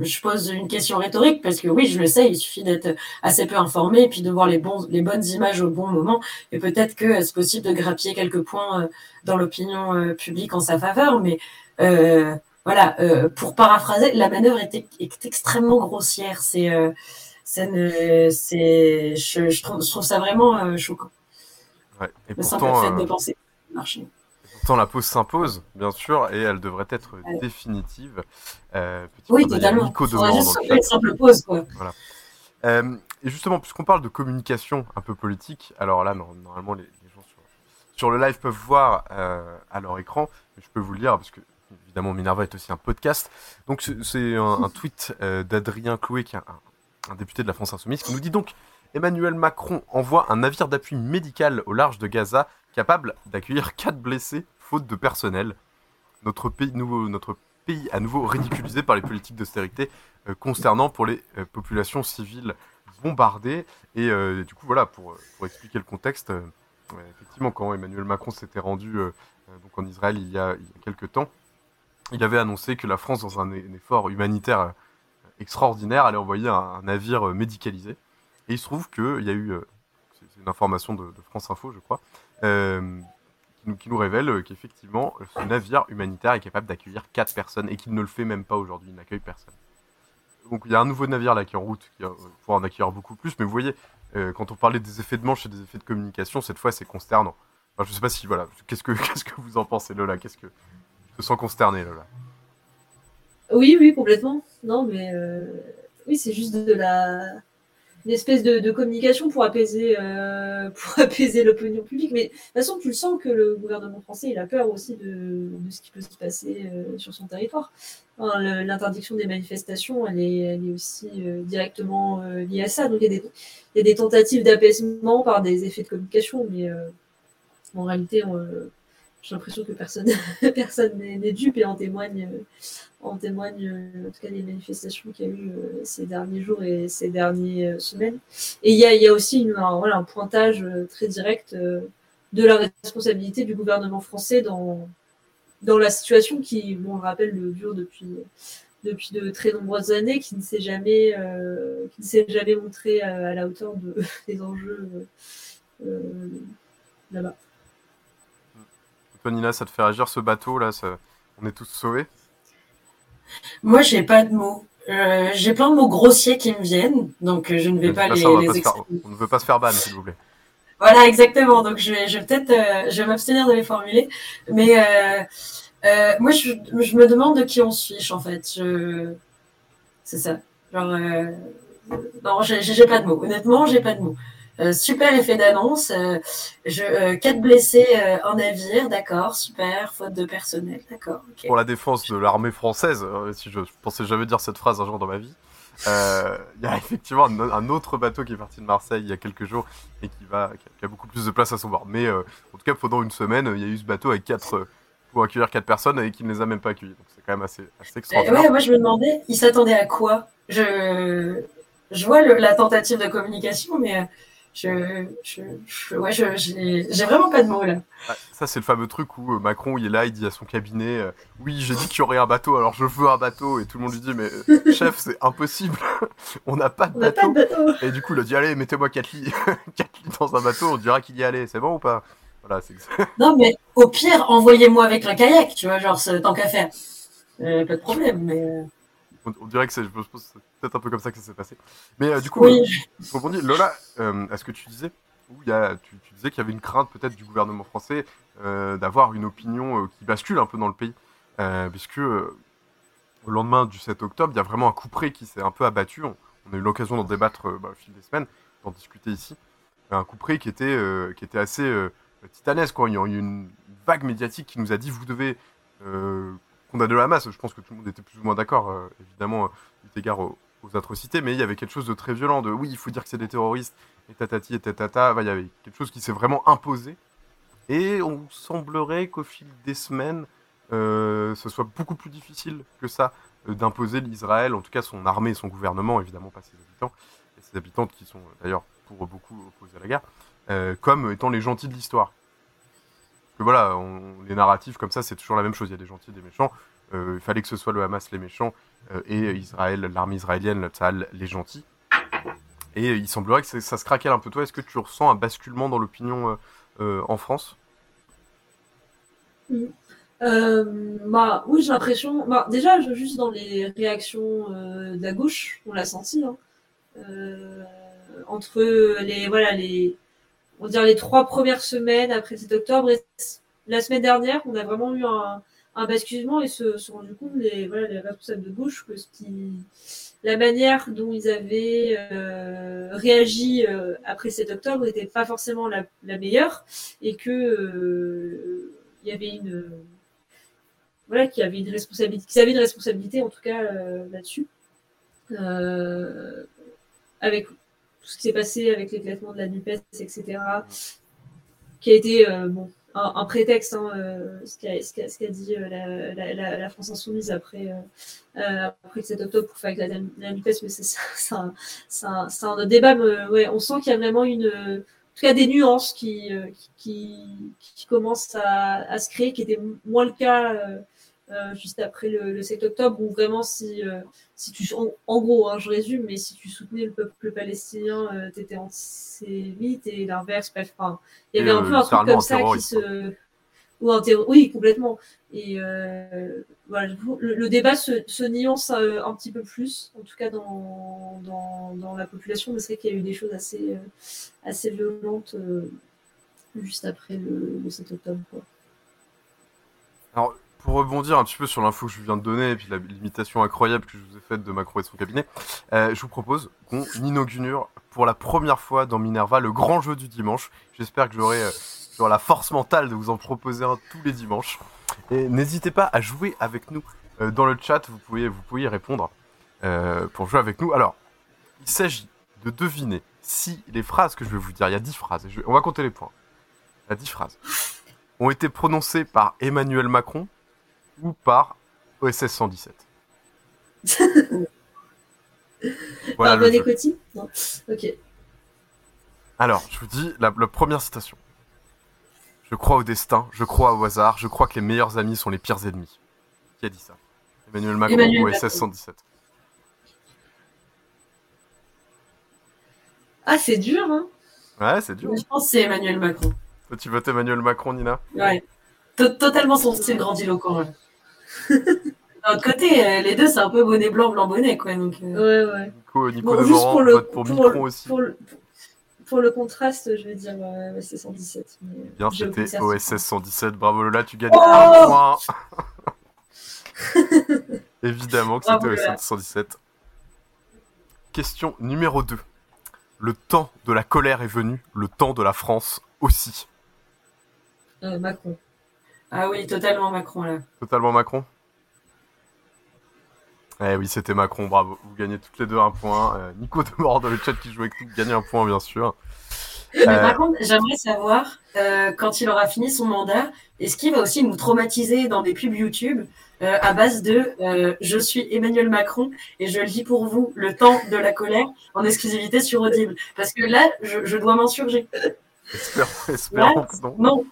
je pose une question rhétorique parce que oui, je le sais, il suffit d'être assez peu informé et puis de voir les, bons, les bonnes images au bon moment. Et peut-être que c'est possible de grappiller quelques points euh, dans l'opinion euh, publique en sa faveur. Mais euh, voilà, euh, pour paraphraser, la manœuvre est, est extrêmement grossière. C'est, euh, ça ne, c'est, je, je, trouve, je, trouve, ça vraiment choquant. Ouais, et le pourtant, simple fait de penser marcher la pause s'impose, bien sûr, et elle devrait être définitive. Euh, oui, totalement. Nico juste une simple pause, quoi. Voilà. Euh, et justement, puisqu'on parle de communication un peu politique, alors là, normalement, les, les gens sur, sur, le live peuvent voir euh, à leur écran, mais je peux vous le lire parce que évidemment Minerva est aussi un podcast. Donc c'est un, un, tweet d'Adrien Clouet, qui est un, un, député de la France Insoumise, qui nous dit donc Emmanuel Macron envoie un navire d'appui médical au large de Gaza capable d'accueillir quatre blessés faute de personnel. Notre pays, à nouveau ridiculisé par les politiques d'austérité euh, concernant pour les euh, populations civiles bombardées. Et euh, du coup, voilà, pour, expliquer le contexte, effectivement, quand Emmanuel Macron s'était rendu donc en Israël il y, a, il y a quelques temps, il avait annoncé que la France, dans un, effort humanitaire extraordinaire, allait envoyer un, navire médicalisé. Et il se trouve qu'il y a eu, c'est une information de, France Info, je crois, qui, nous, révèle qu'effectivement, ce navire humanitaire est capable d'accueillir 4 personnes et qu'il ne le fait même pas aujourd'hui, il n'accueille personne. Donc il y a un nouveau navire là qui est en route, qui pour en accueillir beaucoup plus, mais vous voyez, euh, quand on parlait des effets de manche et des effets de communication, cette fois c'est consternant. Enfin, je sais pas si, voilà, qu'est-ce que, qu'est-ce que vous en pensez Lola? Qu'est-ce que... Je te sens consterné Lola? Oui, oui, complètement. Non, mais euh, oui, c'est juste de la une espèce de, communication pour apaiser euh, apaiser l'opinion publique. Mais de toute façon, tu le sens que le gouvernement français il a peur aussi de, de ce qui peut se passer euh, sur son territoire. L'interdiction des manifestations, elle est, elle est aussi euh, directement liée à ça. Donc il y a des, y a des tentatives d'apaisement par des effets de communication, mais en réalité, j'ai l'impression que personne personne n'est dupe et en témoigne en témoigne en tout cas les manifestations qu'il y a eu euh, ces derniers jours et ces dernières euh, semaines. Et il y a, aussi un, pointage euh, très direct euh, de la responsabilité du gouvernement français dans, la situation qui, bon, on le rappelle, le dure depuis, de très nombreuses années, qui ne s'est jamais, euh, jamais montré à, la hauteur de, des enjeux là-bas. Nina, ça te fait réagir ce bateau là. On est tous sauvés? Moi, j'ai pas de mots. Euh, j'ai plein de mots grossiers qui me viennent, donc je ne vais pas, les, ça, on, les pas faire, on ne veut pas se faire ban, s'il vous plaît. Voilà, exactement. Donc je vais, je vais peut-être, euh, je vais m'abstenir de les formuler. Mais euh, euh moi, je, je, me demande de qui on se fiche en fait. Je... C'est ça. Genre, euh, non, j'ai pas de mots. Honnêtement, j'ai pas de mots. Euh, super effet d'annonce. Euh, je, euh, quatre blessés, un navire, d'accord, super. Faute de personnel, d'accord. Okay. Pour la défense de l'armée française, si je, je, pensais jamais dire cette phrase un jour dans ma vie, il y a effectivement un, un, autre bateau qui est parti de Marseille il y a quelques jours et qui va, qui a beaucoup plus de place à son bord. Mais en tout cas, pendant une semaine, il y a eu ce bateau avec quatre pour accueillir quatre personnes et qui ne les a même pas accueillis. Donc c'est quand même assez, assez extraordinaire. ouais, moi je me demandais, il s'attendait à quoi? Je, je vois le, la tentative de communication, mais je, je, je ouais, j'ai vraiment pas de mots là. Ça, c'est le fameux truc où Macron, il est là, il dit à son cabinet euh, Oui, j'ai dit qu'il y aurait un bateau, alors je veux un bateau. Et tout le monde lui dit Mais euh, chef, c'est impossible, on n'a pas, pas, de bateau. Et du coup, il a dit Allez, mettez-moi 4 lits. 4 lits dans un bateau, on dira qu'il y allait, c'est bon ou pas? Voilà, Non, mais au pire, envoyez-moi avec un kayak, tu vois, genre, tant qu'à faire. Euh, pas de problème, mais. euh, On, on, dirait que c'est peut-être un peu comme ça que ça s'est passé. Mais euh, du coup, oui. euh, rebondis. Lola, euh, à ce que tu disais, où il y a, tu, tu disais qu'il y avait une crainte peut-être du gouvernement français euh, d'avoir une opinion qui bascule un peu dans le pays. Puisque au lendemain du 7 octobre, il y a vraiment un coup près qui s'est un peu abattu. On, on a eu l'occasion d'en débattre bah, au fil des semaines, d'en discuter ici. Un coup près qui était, qui était assez titanesque. Quoi. Il y a eu une vague médiatique qui nous a dit vous devez condamner le Hamas. Je pense que tout le monde était plus ou moins d'accord, évidemment, eu égard aux, aux atrocités, mais il y avait quelque chose de très violent, de oui, il faut dire que c'est des terroristes, et tatati et tatata, il y avait quelque chose qui s'est vraiment imposé, et on semblerait qu'au fil des semaines, euh, ce soit beaucoup plus difficile que ça euh, d'imposer l'Israël, en tout cas son armée son gouvernement, évidemment pas ses habitants, et ses habitantes qui sont d'ailleurs pour beaucoup opposés à la guerre, euh, comme étant les gentils de l'histoire. Que voilà, les narratifs comme ça, c'est toujours la même chose, il y a des gentils des méchants, il fallait que ce soit le Hamas les méchants et Israël, l'armée israélienne, le Tzahal, les gentils. Et il semblerait que ça se craquelle un peu. Toi, est-ce que tu ressens un basculement dans l'opinion euh, en France? Euh, bah, oui, j'ai l'impression. Bah, déjà, juste dans les réactions de la gauche, on l'a senti. Hein. entre les, voilà, les, on dire les trois premières semaines après 7 octobre et la semaine dernière, on a vraiment eu un, un basculement et se sont rendus compte, les, voilà, les responsables de gauche, que ce qui, la manière dont ils avaient euh, réagi euh, après 7 octobre n'était pas forcément la, meilleure et que euh, y avait une voilà qu'il y avait une responsabilité qu'ils avaient une responsabilité en tout cas là-dessus avec tout ce qui s'est passé avec l'éclatement de la NUPES, etc., qui a été bon, un, prétexte, hein, euh, ce qu'a qu qu dit euh, la, la, la, France Insoumise après, euh, après le 7 octobre pour faire avec la, la NUPES, mais c'est un, un, un, autre débat. Mais, ouais, on sent qu'il y a vraiment une, en tout cas des nuances qui, qui, qui commencent à, à, se créer, qui étaient moins le cas euh, juste après le, le, 7 octobre, où vraiment, si, euh, si tu, en, en gros, hein, je résume, mais si tu soutenais le peuple palestinien, euh, tu étais antisémite et l'inverse, bref, enfin, il y avait et un peu un truc comme ça qui se. Ou un Oui, complètement. Et euh, voilà, le, le, débat se, se nuance un, un, petit peu plus, en tout cas dans, dans, dans la population, mais c'est vrai qu'il y a eu des choses assez, assez violentes juste après le, le 7 octobre. Quoi. Alors, pour rebondir un petit peu sur l'info que je viens de donner et puis la limitation incroyable que je vous ai faite de Macron et de son cabinet, euh, je vous propose qu'on inaugure pour la première fois dans Minerva le grand jeu du dimanche. J'espère que j'aurai euh, la force mentale de vous en proposer un tous les dimanches. Et n'hésitez pas à jouer avec nous euh, dans le chat, vous pouvez, vous pouvez y répondre pour jouer avec nous. Alors, il s'agit de deviner si les phrases que je vais vous dire, il y a 10 phrases, on va compter les points. Il y a 10 phrases ont été prononcées par Emmanuel Macron, ou par OSS 117 voilà Par Coty Non. Ok. Alors, je vous dis la, la, première citation. Je crois au destin, je crois au hasard, je crois que les meilleurs amis sont les pires ennemis. Qui a dit ça? Emmanuel Macron Emmanuel ou OSS 117 Ah, c'est dur, hein Ouais, c'est dur. Je pense que c'est Emmanuel Macron. Toi, tu votes Emmanuel Macron, Nina? Ouais. Totalement son style grandiloquent. Ouais. D'un autre côté, euh, les deux, c'est un peu bonnet blanc, blanc bonnet, quoi. Donc, euh... Ouais, ouais. Nico, Nico bon, juste pour le, pour, pour, Micron aussi. Pour le, pour le, contraste, je vais dire euh, OSS 117. Mais Bien, c'était OSS 117. Bravo Lola, tu gagnes oh un point. Évidemment que c'était OSS 117. Question numéro 2. Le temps de la colère est venu, le temps de la France aussi. Euh, Macron. Ah oui, totalement Macron là. Totalement Macron Eh oui, c'était Macron, bravo. Vous gagnez toutes les deux un point. Euh, Nico de mort dans le chat qui joue avec nous gagne un point, bien sûr. Mais euh... par contre, j'aimerais savoir, euh, quand il aura fini son mandat, est-ce qu'il va aussi nous traumatiser dans des pubs YouTube euh, à base de euh, Je suis Emmanuel Macron et je lis pour vous le temps de la colère en exclusivité sur Audible? Parce que là, je, je dois m'insurger. Espérons, espérons que non. Non, euh,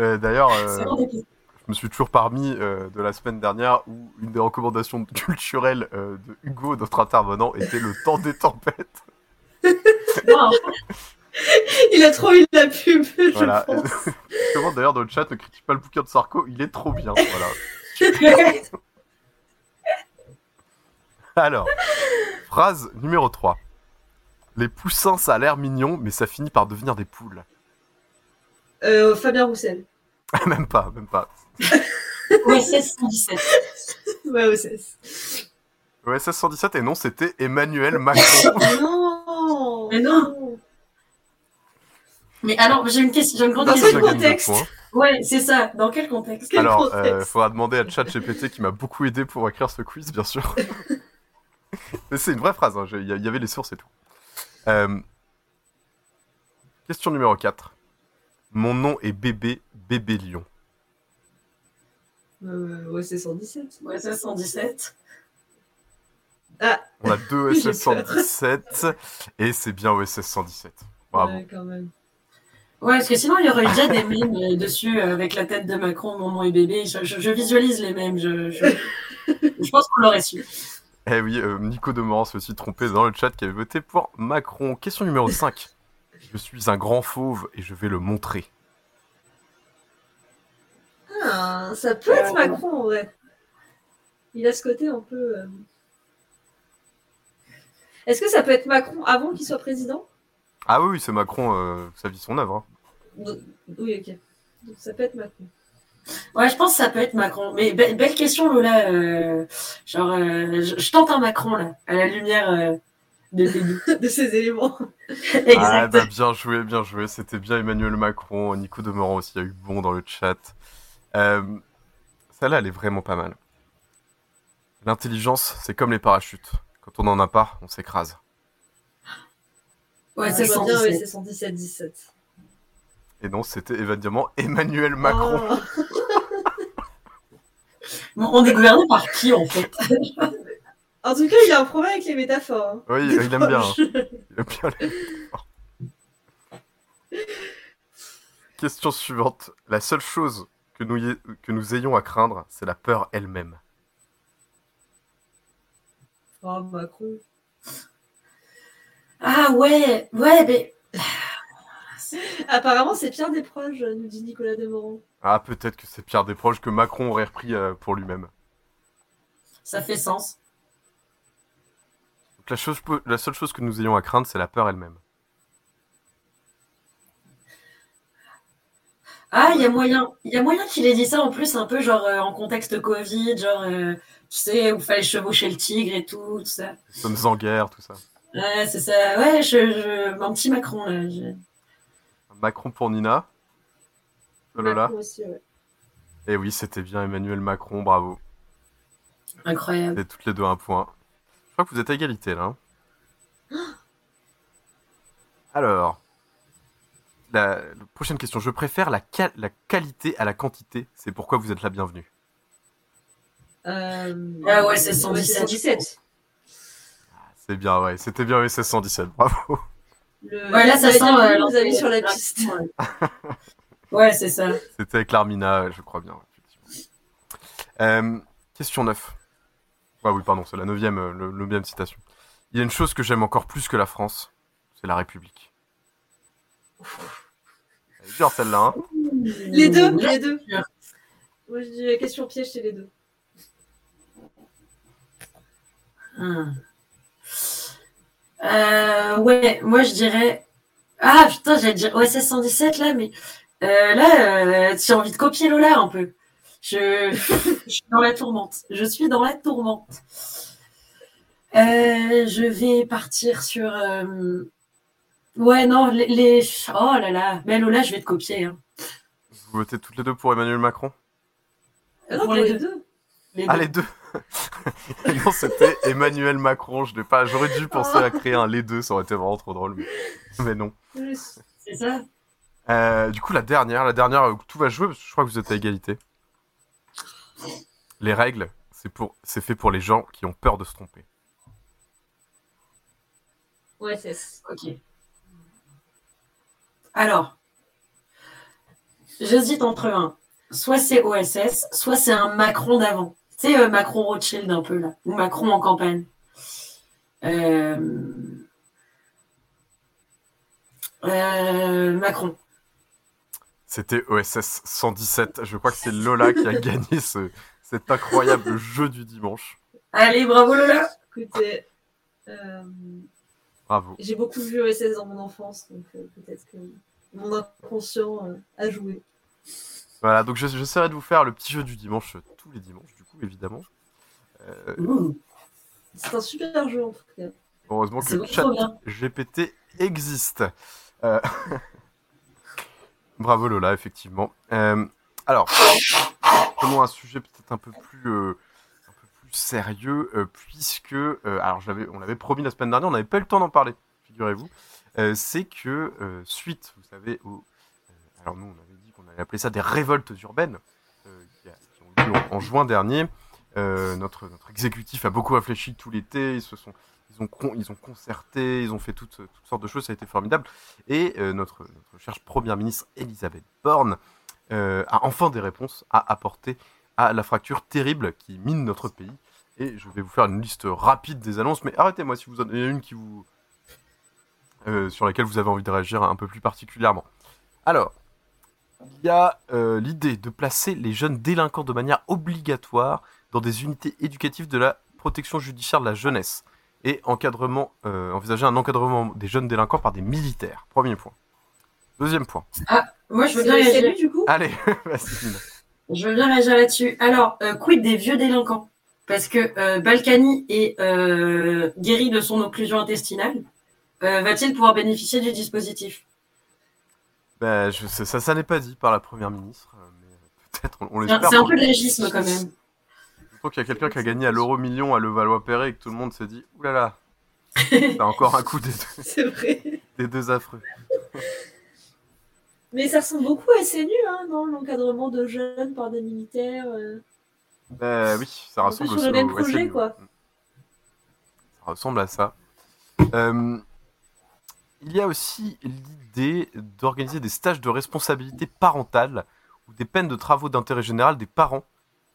D'ailleurs, euh, je me suis toujours parmi euh, de la semaine dernière où une des recommandations culturelles euh, de Hugo, notre intervenant, était le temps des tempêtes. il a trop eu la pub. Voilà. Comment d'ailleurs dans le chat ne critique pas le bouquin de Sarko, il est trop bien. Voilà. Alors, phrase numéro 3. Les poussins, ça a l'air mignon, mais ça finit par devenir des poules. Euh, Fabien Roussel. Même pas, même pas. OSS 117. Ouais, OSS. OSS 117, et non, c'était Emmanuel Macron. non Mais non Mais alors, j'ai une question, j'ai une grande Dans question. quel contexte? Ouais, c'est ça. Dans quel contexte? Quel Alors, contexte? euh, faudra demander à ChatGPT qui m'a beaucoup aidé pour écrire ce quiz, bien sûr. Mais c'est une vraie phrase, hein, il y avait les sources et tout. Euh... Question numéro 4. Mon nom est Bébé, Bébé Lion. Euh, OSS 117. OSS 117. Ah On a deux OSS 117 et c'est bien OSS 117. Bravo. Ouais, quand même. Ouais, parce que sinon, il y aurait eu déjà des mèmes euh, dessus euh, avec la tête de Macron, mon nom est bébé. Je, je, je visualise les mèmes. Je, je, je pense qu'on l'aurait su. Eh oui, euh, Nico Demorand s'est aussi trompé dans le chat qui avait voté pour Macron. Question numéro 5. Je suis un grand fauve et je vais le montrer. Ah, ça peut être Macron en vrai. Il a ce côté un peu. euh, Est-ce que ça peut être Macron avant qu'il soit président? Ah oui, oui, c'est Macron, euh, sa vie, son œuvre. hein. Donc- Oui, ok. Donc ça peut être Macron. Ouais, je pense que ça peut être Macron. Mais be- belle question, Lola. euh, genre, euh, je, je tente un Macron, là, à la lumière euh, de de ces éléments. Ah bah bien joué, bien joué. C'était bien Emmanuel Macron. Nico Demorand aussi a eu bon dans le chat. Euh, Celle-là, elle est vraiment pas mal. L'intelligence, c'est comme les parachutes. Quand on n'en a pas, on s'écrase. Ouais, Ah, c'est je vois bien, ouais, 117. c'est 117 17. Et non, c'était évidemment Emmanuel Macron. Oh. Bon, on est gouverné par qui, en fait? En tout cas, il a un problème avec les métaphores. hein. Oui, il aime bien. hein. Il aime bien les- Question suivante. La seule chose que nous, y- que nous ayons à craindre, c'est la peur elle-même. Oh, Macron. Ah ouais, ouais, mais Apparemment, c'est Pierre Desproges, nous dit Nicolas Demorand. Ah, peut-être que c'est Pierre Desproges que Macron aurait repris euh, pour lui-même. ça fait sens. La, chose, la seule chose que nous ayons à craindre, c'est la peur elle-même. Ah, il y a moyen, il y a moyen qu'il ait dit ça en plus un peu genre euh, en contexte Covid, genre euh, tu sais où il fallait chevaucher le tigre et tout, tout ça. Nous sommes en guerre, tout ça. Ouais, c'est ça. Ouais, je, je... un petit Macron là. je- Macron pour Nina. Oh Lola. Macron aussi, ouais. Et oui, c'était bien Emmanuel Macron, bravo. Incroyable. Êtes toutes les deux un point. Crois que vous êtes à égalité là. hein. Alors, la, la prochaine question. Je préfère la, qual- la qualité à la quantité. C'est pourquoi vous êtes la bienvenue. Euh... Ah ouais, c'est ouais, 117. 117. C'est bien, ouais. C'était bien OSS 117. Bravo. Le... Ouais, là ça sent. euh, vous sur la piste. Ouais, c'est ça. C'était avec l'Armina, je crois bien. effectivement. Euh, question 9. Ah oui, pardon, c'est la neuvième, euh, le, neuvième citation. Il y a une chose que j'aime encore plus que la France, c'est la République. Elle est dure celle-là, hein Les deux, les deux. Moi, je dis la question piège, c'est les deux. Hmm. Euh, ouais, moi je dirais. Ah putain, j'allais dire OSS 117 là, mais euh, là, euh, j'ai envie de copier Lola un peu. Je... je suis dans la tourmente. Je suis dans la tourmente. Euh, je vais partir sur. euh, Ouais, non, les, les- Oh là là, mais Lola, je vais te copier. hein. Vous votez toutes les deux pour Emmanuel Macron? Non, Pour les les deux. deux. Les Ah, deux. les deux Non, c'était Emmanuel Macron. Je n'ai pas... J'aurais dû penser à créer un les deux, ça aurait été vraiment trop drôle. Mais, mais non. C'est ça. Euh, du coup, la dernière, la dernière, euh, tout va jouer, parce que je crois que vous êtes à égalité. Les règles, c'est pour, c'est fait pour les gens qui ont peur de se tromper. Ouais, c'est. Ok. Alors, j'hésite entre un. Soit c'est OSS, soit c'est un Macron d'avant. Tu sais, euh, Macron Rothschild un peu là, ou Macron en campagne. Euh... euh, Macron. C'était OSS 117. Je crois que c'est Lola qui a gagné ce, cet incroyable jeu du dimanche. Allez, bravo Lola. Écoutez, euh, Bravo. j'ai beaucoup vu OSS dans mon enfance, donc euh, peut-être que mon inconscient euh, a joué. Voilà, donc je- j'essaierai de vous faire le petit jeu du dimanche tous les dimanches, du coup, évidemment. C'est un super jeu en tout cas. heureusement que trop chat bien. GPT existe. Bravo Lola, effectivement. Euh, alors, prenons un sujet peut-être un peu plus, euh, sérieux, euh, puisque, alors on l'avait promis la semaine dernière, on n'avait pas eu le temps d'en parler, figurez-vous. C'est que suite, vous savez, au, alors nous on avait dit qu'on allait appeler ça des révoltes urbaines, qui, ont eu lieu en, juin dernier. Notre, notre exécutif a beaucoup réfléchi tout l'été, ils se sont ils ont concerté, ils ont fait toutes, toutes sortes de choses, ça a été formidable. Et euh, notre, notre chère première ministre Elisabeth Borne euh, a enfin des réponses à apporter à la fracture terrible qui mine notre pays. Et je vais vous faire une liste rapide des annonces, mais arrêtez-moi si vous en avez une qui vous, euh, sur laquelle vous avez envie de réagir un peu plus particulièrement. Alors, il y a l'idée de placer les jeunes délinquants de manière obligatoire dans des unités éducatives de la protection judiciaire de la jeunesse et encadrement, euh, envisager un encadrement des jeunes délinquants par des militaires. Premier point. Deuxième point. Moi, je veux C'est bien réagir. salut du coup Allez. Je veux bien réagir là-dessus. Alors, euh, quid des vieux délinquants? Parce que euh, Balkany est euh, guéri de son occlusion intestinale. Euh, Va-t-il pouvoir bénéficier du dispositif? Ben, je sais- ça, ça n'est pas dit par la première ministre, mais peut-être, on, on C'est un- l'espère. c'est un pour peu de l'agisme quand même. Surtout qu'il y a quelqu'un qui a gagné à l'euro million à Levallois-Perret et que tout le monde s'est dit oulala, c'est encore un coup des deux, C'est vrai. des deux affreux. Mais ça ressemble beaucoup à SNU, hein, non L'encadrement de jeunes par des militaires. euh. Ben oui, ça ressemble sur aussi le même projet, SNU. quoi. Ça ressemble à ça. Euh, il y a aussi l'idée d'organiser des stages de responsabilité parentale ou des peines de travaux d'intérêt général des parents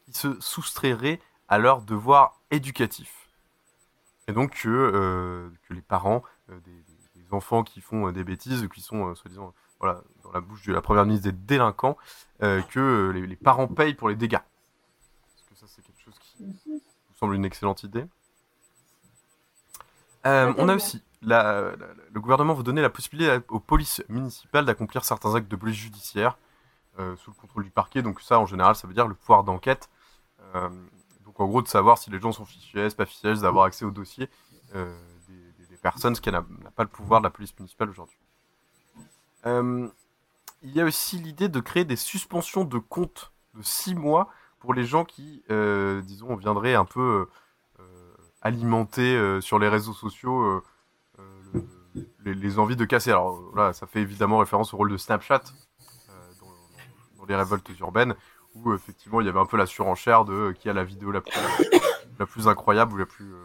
qui se soustrairaient à leurs devoirs éducatifs. Et donc que, euh, que les parents euh, des, enfants qui font euh, des bêtises, ou qui sont soi-disant voilà, dans la bouche de la première ministre des délinquants, que les, les parents payent pour les dégâts. Est-ce que ça c'est quelque chose qui vous semble une excellente idée? On a aussi, la- la- le gouvernement veut donner la possibilité aux polices municipales d'accomplir certains actes de police judiciaire sous le contrôle du parquet. Donc ça, en général, ça veut dire le pouvoir d'enquête. Euh, donc en gros, de savoir si les gens sont fichés pas fichés d'avoir accès au dossier euh, des, personnes, ce qui n'a pas le pouvoir de la police municipale aujourd'hui. Euh, il y a aussi l'idée de créer des suspensions de compte de 6 mois pour les gens qui, disons, viendraient un peu alimenter sur les réseaux sociaux le- les, envies de casser. Alors là, ça fait évidemment référence au rôle de Snapchat dans les révoltes urbaines, où effectivement il y avait un peu la surenchère de euh, qui a la vidéo la plus, la plus incroyable ou la plus, euh,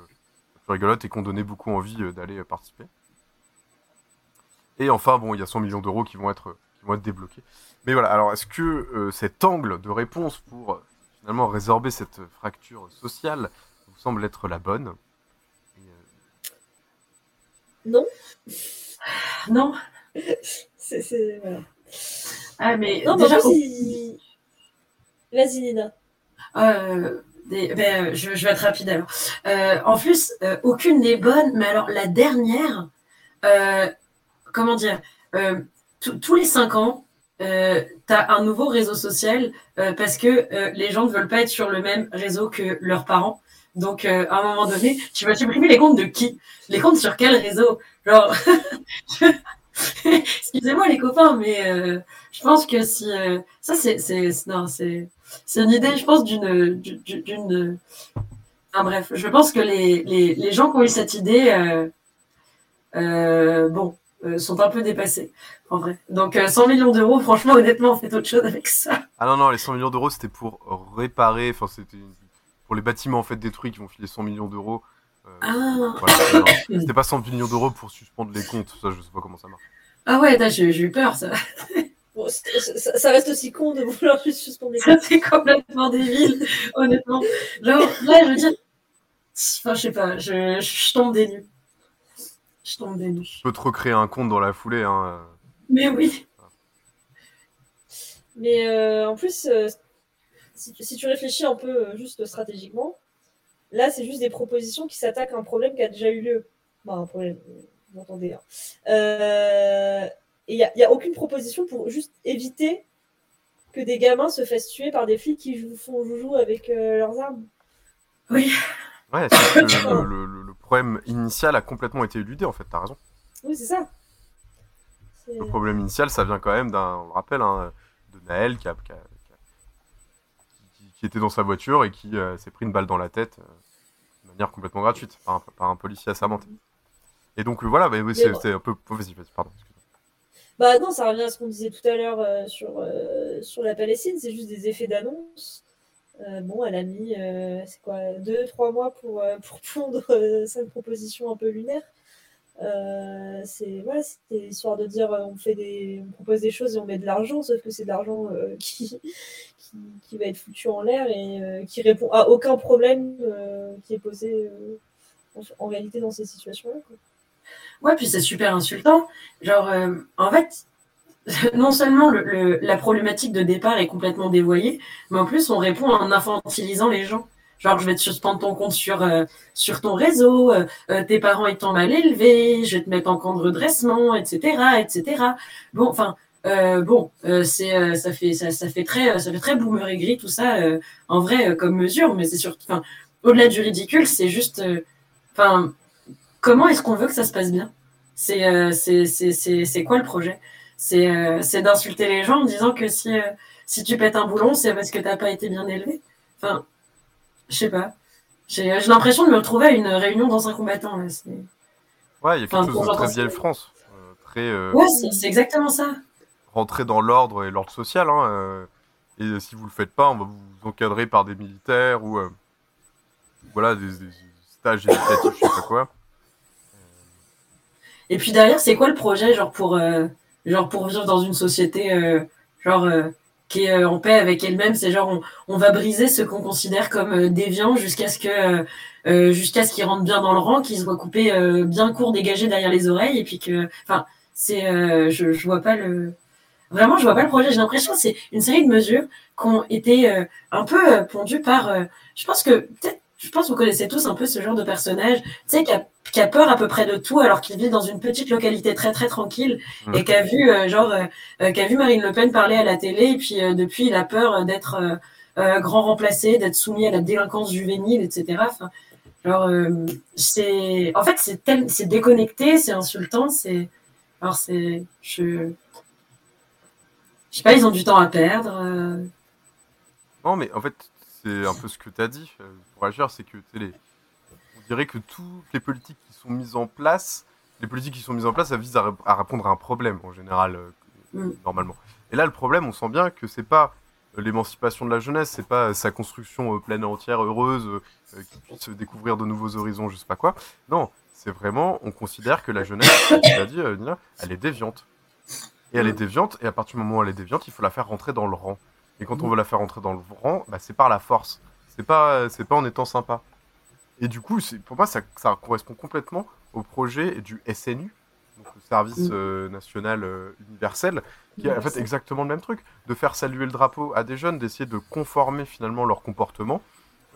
la plus rigolote et qu'on donnait beaucoup envie euh, d'aller euh, participer. Et enfin, bon, il y a 100 millions d'euros qui vont être qui vont être débloqués. Mais voilà, alors est-ce que euh, cet angle de réponse pour finalement résorber cette fracture sociale vous semble être la bonne? Non Non. C'est. Voilà. Ah, mais Non, mais déjà, en plus, au- il- Vas-y, Nina. Euh, ben, je, vais être rapide alors. Euh, en plus, euh, aucune n'est bonne, mais alors la dernière, comment dire, tous- les cinq ans, tu as un nouveau réseau social parce que les gens ne veulent pas être sur le même réseau que leurs parents. Donc, à un moment donné, tu vas supprimer les comptes de qui? Les comptes sur quel réseau? Genre, excusez-moi les copains, mais je pense que si ça c'est- non c'est c'est une idée, je pense d'une d'une enfin bref, je pense que les les les gens qui ont eu cette idée, euh, euh, bon, euh, sont un peu dépassés en vrai. Donc euh, 100 millions d'euros, franchement, honnêtement, faites autre chose avec ça. Ah non, non, les 100 millions d'euros, c'était pour réparer, enfin, c'était pour les bâtiments en fait détruits qui vont filer 100 millions d'euros. Ah. voilà, c'était- non, c'était pas 100 millions d'euros pour suspendre les comptes, ça, je sais pas comment ça marche. Ah ouais, j'ai eu peur ça. Bon, ça, ça reste aussi con de vouloir juste suspendre les Ça c'est complètement débile, honnêtement. Genre là, je veux dire, enfin je sais pas, je, je tombe des nues. Je tombe des nues. Tu peux te recréer un compte dans la foulée, hein. Mais oui. Mais euh, en plus, euh, si, tu- si tu réfléchis un peu euh, juste stratégiquement, là, c'est juste des propositions qui s'attaquent à un problème qui a déjà eu lieu. Bah, un problème, vous m'entendez. hein. Et il n'y a, y a aucune proposition pour juste éviter que des gamins se fassent tuer par des flics qui jou- font joujou avec euh, leurs armes. Oui. Ouais, c'est que le, le- le- le problème initial a complètement été éludé, en fait, t'as raison. Oui, c'est ça. Le problème initial, ça vient quand même d'un, on le rappelle, hein, de Naël qui, a- qui a- qui a- qui- qui était dans sa voiture et qui euh, s'est pris une balle dans la tête euh, de manière complètement gratuite par un, par un policier assermenté. Et donc voilà, bah, c'est un peu. oh, vas-y, vas-y, pardon. Bah non, ça revient à ce qu'on disait tout à l'heure euh, sur, euh, sur la Palestine, c'est juste des effets d'annonce. Euh, bon, elle a mis, c'est quoi, deux, trois mois pour, pour pondre cette proposition un peu lunaire. C'est voilà, c'était histoire de dire on fait des, on propose des choses et on met de l'argent, sauf que c'est de l'argent qui, qui, qui va être foutu en l'air et qui répond à aucun problème qui est posé en, en réalité dans ces situations-là. Ouais, puis c'est super insultant. Genre, euh, en fait, non seulement le, le- la problématique de départ est complètement dévoyée, mais en plus on répond en infantilisant les gens. Genre, je vais te suspendre ton compte sur, euh, sur ton réseau, euh, tes parents t'ont mal élevé, je vais te mettre en camp de redressement, etc., etc. Bon, enfin, bon, c'est ça fait ça, fait très ça fait très boomer et gris tout ça en vrai comme mesure, mais c'est surtout au-delà du ridicule, c'est juste enfin comment est-ce qu'on veut que ça se passe bien? C'est euh, quoi le projet? C'est euh, c'est d'insulter les gens en disant que si euh, si tu pètes un boulon, c'est parce que t'as pas été bien élevé? Enfin, je sais pas. J'ai l'impression de me retrouver à une réunion dans un combattant. Là. Ouais, il y a quelque Enfin, chose de très vieille France. euh, très Ouais, c'est exactement ça. rentrer dans l'ordre et l'ordre social. Hein, et si vous le faites pas, on va vous encadrer par des militaires ou voilà des, des stages éducatifs, je sais pas quoi. Et puis derrière, c'est quoi le projet, genre pour, euh, genre pour vivre dans une société, euh, genre euh, qui est euh, en paix avec elle-même? C'est genre on, on va briser ce qu'on considère comme euh, déviant jusqu'à ce que, euh, jusqu'à ce qu'ils rentrent bien dans le rang, qu'ils soient coupés euh, bien court, dégagés derrière les oreilles, et puis que, enfin, c'est, euh, je, je vois pas le, vraiment, je vois pas le projet. J'ai l'impression que c'est une série de mesures qui ont été un peu pondues par, je pense que peut-être. Je pense que vous connaissez tous un peu ce genre de personnage, tu sais, qui a, qui a peur à peu près de tout alors qu'il vit dans une petite localité très très tranquille et qui a vu euh, genre euh, euh, qui a vu Marine Le Pen parler à la télé et puis euh, depuis il a peur d'être grand remplacé, d'être soumis à la délinquance juvénile, etc. Enfin, genre c'est en fait c'est tel... c'est déconnecté, c'est insultant, c'est alors c'est je je sais pas, ils ont du temps à perdre. Non, mais en fait, c'est un peu ce que tu as dit pour agir, c'est que les... on dirait que toutes les politiques qui sont mises en place, les politiques qui sont mises en place, ça vise à, ré- à répondre à un problème en général, euh, Mm. normalement. Et là, le problème, on sent bien que c'est pas euh, l'émancipation de la jeunesse, c'est pas euh, sa construction euh, pleine et entière, heureuse, euh, euh, qui puisse découvrir de nouveaux horizons, je sais pas quoi. Non, c'est vraiment, on considère que la jeunesse, comme tu l'as dit, euh, Nina, elle est déviante. Et elle est déviante, et à partir du moment où elle est déviante, il faut la faire rentrer dans le rang. Et quand on veut la faire rentrer dans le rang, bah, c'est par la force. C'est pas, c'est pas en étant sympa. Et du coup, pour moi, ça, ça correspond complètement au projet du SNU, donc le service euh, national euh, universel, qui est en fait exactement le même truc, de faire saluer le drapeau à des jeunes, d'essayer de conformer finalement leur comportement,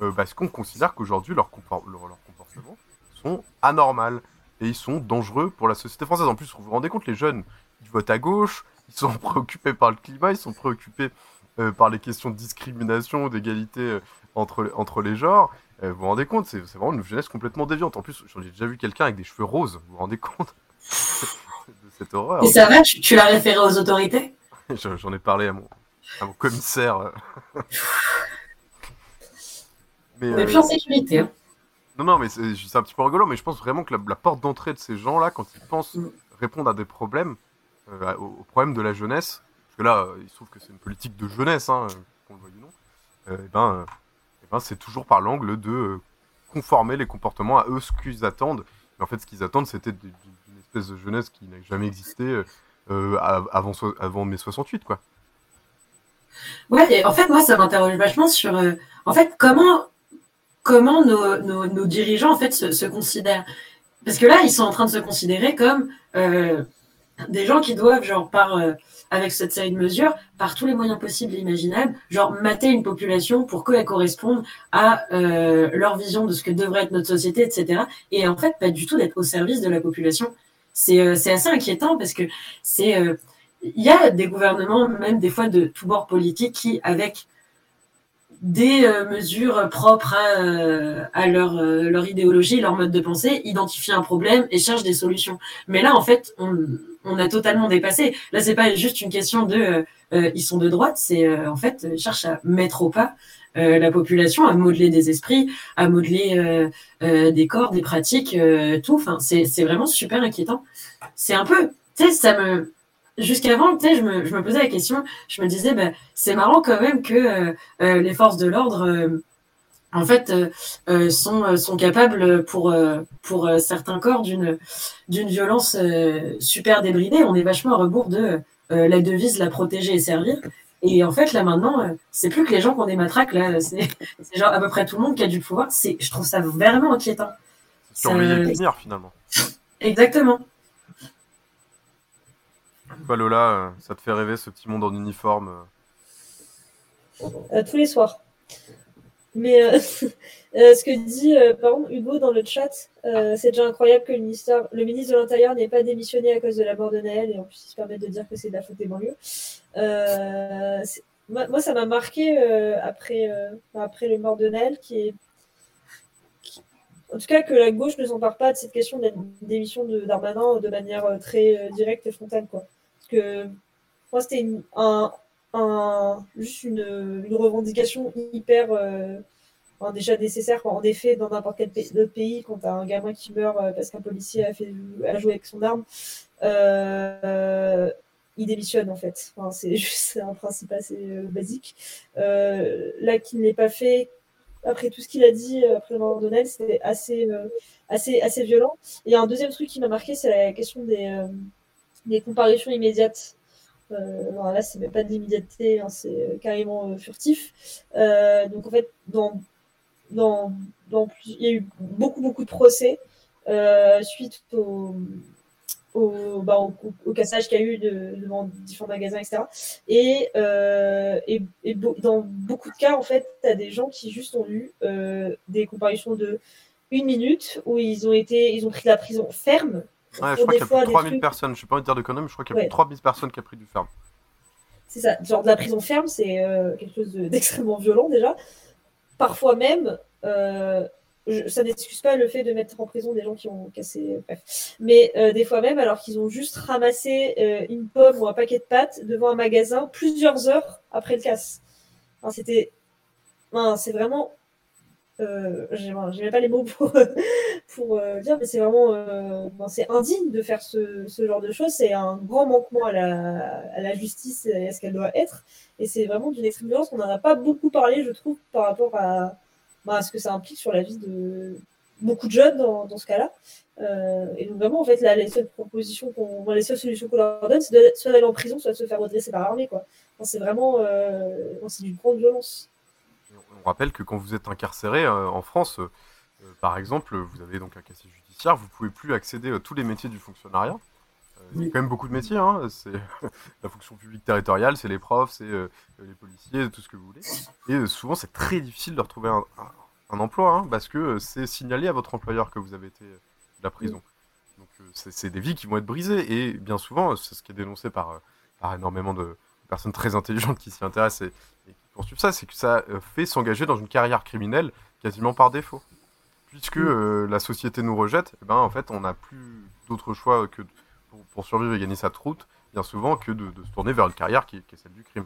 euh, parce qu'on considère qu'aujourd'hui leur, compor- leur, leur comportement sont anormaux et ils sont dangereux pour la société française. En plus, vous vous rendez compte, les jeunes, ils votent à gauche, ils sont préoccupés par le climat, ils sont préoccupés par les questions de discrimination, d'égalité entre, entre les genres. Euh, vous vous rendez compte, c'est vraiment une jeunesse complètement déviante. En plus, j'en ai déjà vu quelqu'un avec des cheveux roses, vous vous rendez compte de cette horreur Et ça va, tu, tu l'as référé aux autorités? J'en ai parlé à mon, à mon commissaire. mais, On est euh, plus en sécurité. Hein. non, non, mais c'est un petit peu rigolo, mais je pense vraiment que la, la porte d'entrée de ces gens-là, quand ils pensent Mm. répondre à des problèmes, euh, aux, aux problèmes de la jeunesse, parce que là, euh, il se trouve que c'est une politique de jeunesse, hein, qu'on le veuille ou non, euh, et ben, euh, ben, c'est toujours par l'angle de euh, conformer les comportements à eux ce qu'ils attendent. En fait, ce qu'ils attendent, c'était une espèce de jeunesse qui n'a jamais existé euh, euh, av- avant, avant mai 68, quoi. Ouais, en fait, moi, ça m'interroge vachement sur, en fait, comment, nos, dirigeants, se, considèrent. Parce que là, ils sont en train de se considérer comme des gens qui doivent, genre, par, avec cette série de mesures, par tous les moyens possibles et imaginables, genre, mater une population pour qu'elle corresponde à euh, leur vision de ce que devrait être notre société, etc. Et en fait, pas du tout d'être au service de la population. C'est euh, assez inquiétant parce que c'est... euh, il y a des gouvernements, même des fois de tous bords politiques, qui, avec des euh, mesures propres à, euh, leur, euh, leur idéologie, leur mode de pensée, identifient un problème et cherchent des solutions. Mais là, en fait, on, on a totalement dépassé. Là, c'est pas juste une question de euh, euh, ils sont de droite, c'est euh, en fait, ils cherchent à mettre au pas euh, la population, à modeler des esprits, à modeler euh, euh, des corps, des pratiques, euh, tout. Enfin, c'est vraiment super inquiétant. C'est un peu, tu sais, ça me jusqu'avant, tu sais, je me, posais la question, je me disais, bah, c'est marrant quand même que euh, euh, les forces de l'ordre, euh, en fait, euh, euh, sont, euh, sont capables pour, euh, pour euh, certains corps d'une d'une violence euh, super débridée. On est vachement à rebours de euh, la devise la protéger et servir. Et en fait, là maintenant, euh, c'est plus que les gens qui ont des matraques, là, c'est c'est genre à peu près tout le monde qui a du pouvoir. C'est, je trouve ça vraiment inquiétant. Surveiller Ça- punir, finalement. Exactement. Toi, Lola, ça te fait rêver ce petit monde en uniforme Euh, tous les soirs. Mais euh, euh, ce que dit euh, par Hugo dans le chat, c'est déjà incroyable que le ministre de l'Intérieur n'ait pas démissionné à cause de la mort de Naël et en plus il se permet de dire que c'est de la faute des banlieues. Moi, ça m'a marqué après, après le mort de Naël, qui est. en tout cas, que la gauche ne s'empare pas de cette question de démission Darmanin de manière très directe et frontale. Quoi. Parce que moi, c'était un, juste une, revendication hyper. euh, déjà nécessaire. En effet, dans n'importe quel pays, pays, quand tu as un gamin qui meurt euh, parce qu'un policier a, joué avec son arme, euh, il démissionne en fait. C'est juste un principe assez basique. Là, qu'il ne l'ait pas fait, après tout ce qu'il a dit après le mort de Nel, c'était assez, assez, assez violent. Et un deuxième truc qui m'a marqué, c'est la question des, des comparutions immédiates. Euh, là, c'est même pas de l'immédiateté, hein, c'est euh, carrément euh, furtif. Donc en fait, il y a eu beaucoup, beaucoup de procès suite au, au, bah, cassage qu'il y a eu de, devant différents magasins, etc. Et, dans beaucoup de cas, en fait, tu as des gens qui juste ont eu des comparutions de une minute où ils ont été, ils ont pris la prison ferme. Ouais, je crois qu'il y a plus de des 3000 trucs- personnes. Je sais pas envie de dire de conneries, mais je crois qu'il y a Ouais. plus de 3000 personnes qui a pris du ferme. C'est ça, genre de la prison ferme, c'est euh, quelque chose de- d'extrêmement violent déjà. Parfois même, euh, je- ça n'excuse pas le fait de mettre en prison des gens qui ont cassé, bref. Mais euh, des fois même, alors qu'ils ont juste ramassé une pomme ou un paquet de pâtes devant un magasin plusieurs heures après le casse. Enfin, C'était, enfin, c'est vraiment, j'ai même pas les mots pour pour euh, dire, mais c'est vraiment, euh, c'est indigne de faire ce, ce genre de choses. C'est un grand manquement à la, à la justice et à ce qu'elle doit être. Et c'est vraiment d'une extrême violence. On n'en a pas beaucoup parlé, je trouve, par rapport à, ben, à ce que ça implique sur la vie de beaucoup de jeunes dans, dans ce cas-là. Euh, et donc vraiment, en fait, là, les seules qu'on, ben, les seules solutions qu'on leur donne, c'est soit d'aller en prison, soit de se faire redresser par l'armée, quoi. C'est vraiment, c'est d'une grande violence. On rappelle que quand vous êtes incarcéré en France, euh, par exemple, vous avez donc un casier judiciaire, vous pouvez plus accéder à tous les métiers du fonctionnariat. Euh, Il y a quand même beaucoup de métiers, hein. c'est la fonction publique territoriale, c'est les profs, c'est euh, les policiers, tout ce que vous voulez. Et euh, souvent, c'est très difficile de retrouver un, un- un emploi, hein, parce que c'est signalé à votre employeur que vous avez été de la prison. Donc c'est des vies qui vont être brisées, et bien souvent, c'est ce qui est dénoncé par, par énormément de personnes très intelligentes qui s'y intéressent et, et qui poursuivent ça, c'est que ça fait s'engager dans une carrière criminelle quasiment par défaut. Puisque euh, la société nous rejette, eh ben, en fait, on n'a plus d'autre choix que de- pour, pour survivre et gagner sa route, bien souvent, que de, de se tourner vers une carrière qui, qui est celle du crime.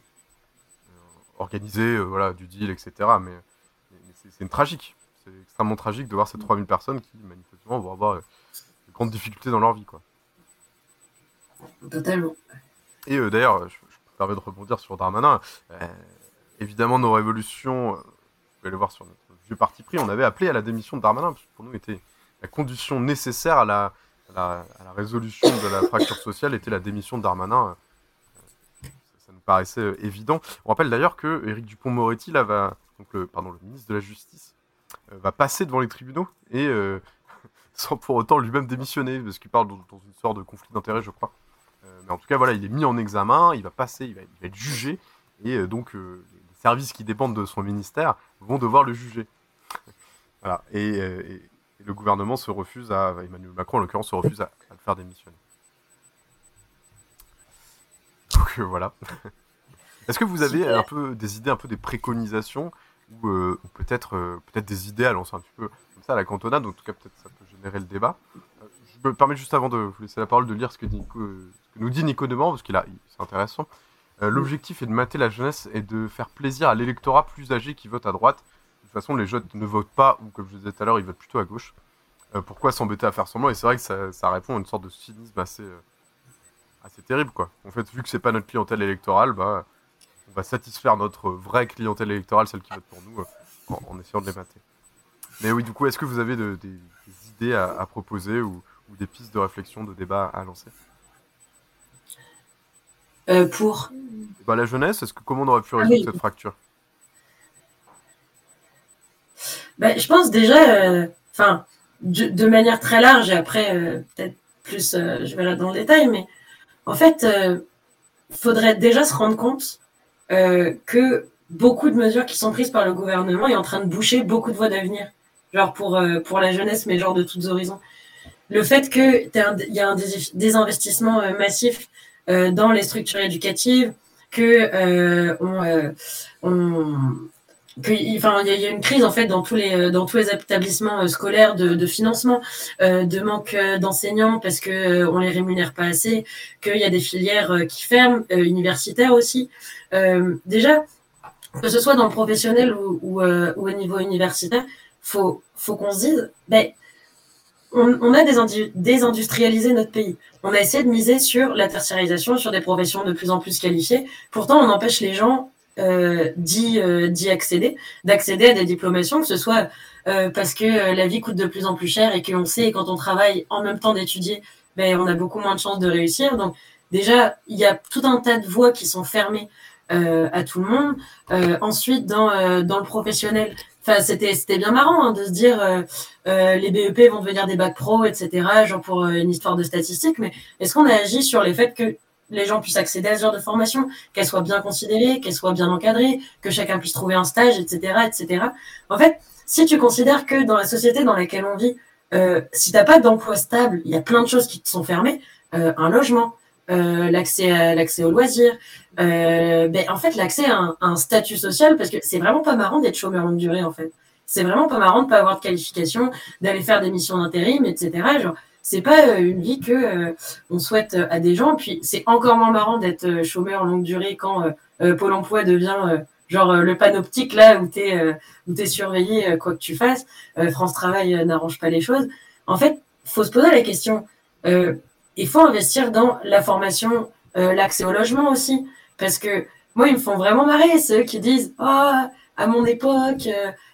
Euh, organiser, euh, voilà, du deal, etc. Mais, c'est une tragique. C'est extrêmement tragique de voir ces 3000 personnes qui, manifestement, vont avoir de grandes difficultés dans leur vie. Quoi. Totalement. Et euh, d'ailleurs, je, je me permets de rebondir sur Darmanin. Euh, évidemment, nos révolutions, vous pouvez le voir sur notre parti pris, on avait appelé à la démission de Darmanin, parce que pour nous, était la condition nécessaire à la, résolution de la fracture sociale était la démission de Darmanin. Euh, ça, nous paraissait euh, évident. On rappelle d'ailleurs que Éric Dupont-Moretti, là, va, le, pardon, le ministre de la Justice, euh, va passer devant les tribunaux et sans pour autant lui-même démissionner, parce qu'il parle dans, une sorte de conflit d'intérêts, je crois. Mais en tout cas, voilà, il est mis en examen, il va passer, il va, être jugé, et donc les services qui dépendent de son ministère vont devoir le juger. Voilà, et, euh, et- et le gouvernement se refuse à, Emmanuel Macron en l'occurrence, se refuse à, à le faire démissionner. Donc euh, voilà. Est-ce que vous avez un peu des idées, un peu des préconisations ou, euh, ou peut-être euh, peut-être des idées à lancer un petit peu comme ça à la cantonade, en tout cas peut-être ça peut générer le débat. Euh, je me permets juste avant de vous laisser la parole de lire ce que, Nico- ce que nous dit Nico Demant, parce qu'il a, c'est intéressant. L'objectif est de mater la jeunesse et de faire plaisir à l'électorat plus âgé qui vote à droite. De toute façon, les jeunes ne votent pas, ou comme je disais tout à l'heure, ils votent plutôt à gauche. Euh, pourquoi s'embêter à faire semblant? Et c'est vrai que ça, ça répond à une sorte de cynisme assez, euh, assez terrible, quoi. En fait, vu que c'est pas notre clientèle électorale, bah, on va satisfaire notre vraie clientèle électorale, celle qui vote pour nous, euh, en, en essayant de les mater. Mais oui, du coup, est-ce que vous avez de- des, des idées à, à proposer ou, ou des pistes de réflexion, de débat à lancer? Euh, pour? bah, La jeunesse, est-ce que comment on aurait pu Ah résoudre oui. cette fracture? Ben, je pense déjà, euh, enfin, de, manière très large, et après, euh, peut-être plus, euh, je verrai dans le détail, mais en fait, euh, faudrait déjà se rendre compte que beaucoup de mesures qui sont prises par le gouvernement est en train de boucher beaucoup de voies d'avenir, genre pour, pour la jeunesse, mais genre de tous horizons. Le fait qu'il y a un désinvestissement massif dans les structures éducatives, que on, on enfin, il y, a une crise en fait dans tous les dans tous les établissements scolaires de, financement, de manque d'enseignants parce que on les rémunère pas assez, qu'il y a des filières qui ferment, universitaires aussi. déjà, que ce soit dans le professionnel euh, ou au niveau universitaire, faut, faut qu'on se dise, ben, on, on, a désindustrialisé notre pays. On a essayé de miser sur la tertiarisation, sur des professions de plus en plus qualifiées. Pourtant, on empêche les gens euh, d'y euh, accéder, d'accéder à des diplomations, que ce soit euh, parce que la vie coûte de plus en plus cher et qu'on sait quand on travaille en même temps d'étudier, ben, on a beaucoup moins de chances de réussir. Donc déjà, il y a tout un tas de voies qui sont fermées à tout le monde. Ensuite, dans, le professionnel, enfin, c'était, c'était bien marrant hein, de se dire les BEP vont devenir des bacs pro, etc., genre pour une histoire de statistiques, mais est-ce qu'on a agi sur les faits que les gens puissent accéder à ce genre de formation, qu'elle soit bien considérée, qu'elle soit bien encadrée, que chacun puisse trouver un stage, etc., etc. En fait, si tu considères que dans la société dans laquelle on vit, euh, si t'as pas d'emploi stable, il y a plein de choses qui te sont fermées, euh, un logement, euh, l'accès à l'accès aux loisirs, euh, ben, en fait l'accès à un, un, statut social parce que c'est vraiment pas marrant d'être chômeur longue durée en fait. C'est vraiment pas marrant de pas avoir de qualification, d'aller faire des missions d'intérim, etc. Genre c'est pas euh, une vie que euh, on souhaite à des gens. Puis c'est encore moins marrant d'être chômeur longue durée quand Pôle Emploi devient genre le panoptique là où où t'es surveillé quoi que tu fasses. France Travail n'arrange pas les choses. En fait, faut se poser la question. Euh, il faut investir dans la formation, euh, l'accès au logement aussi. Parce que moi, ils me font vraiment marrer, ceux qui disent Oh, à mon époque,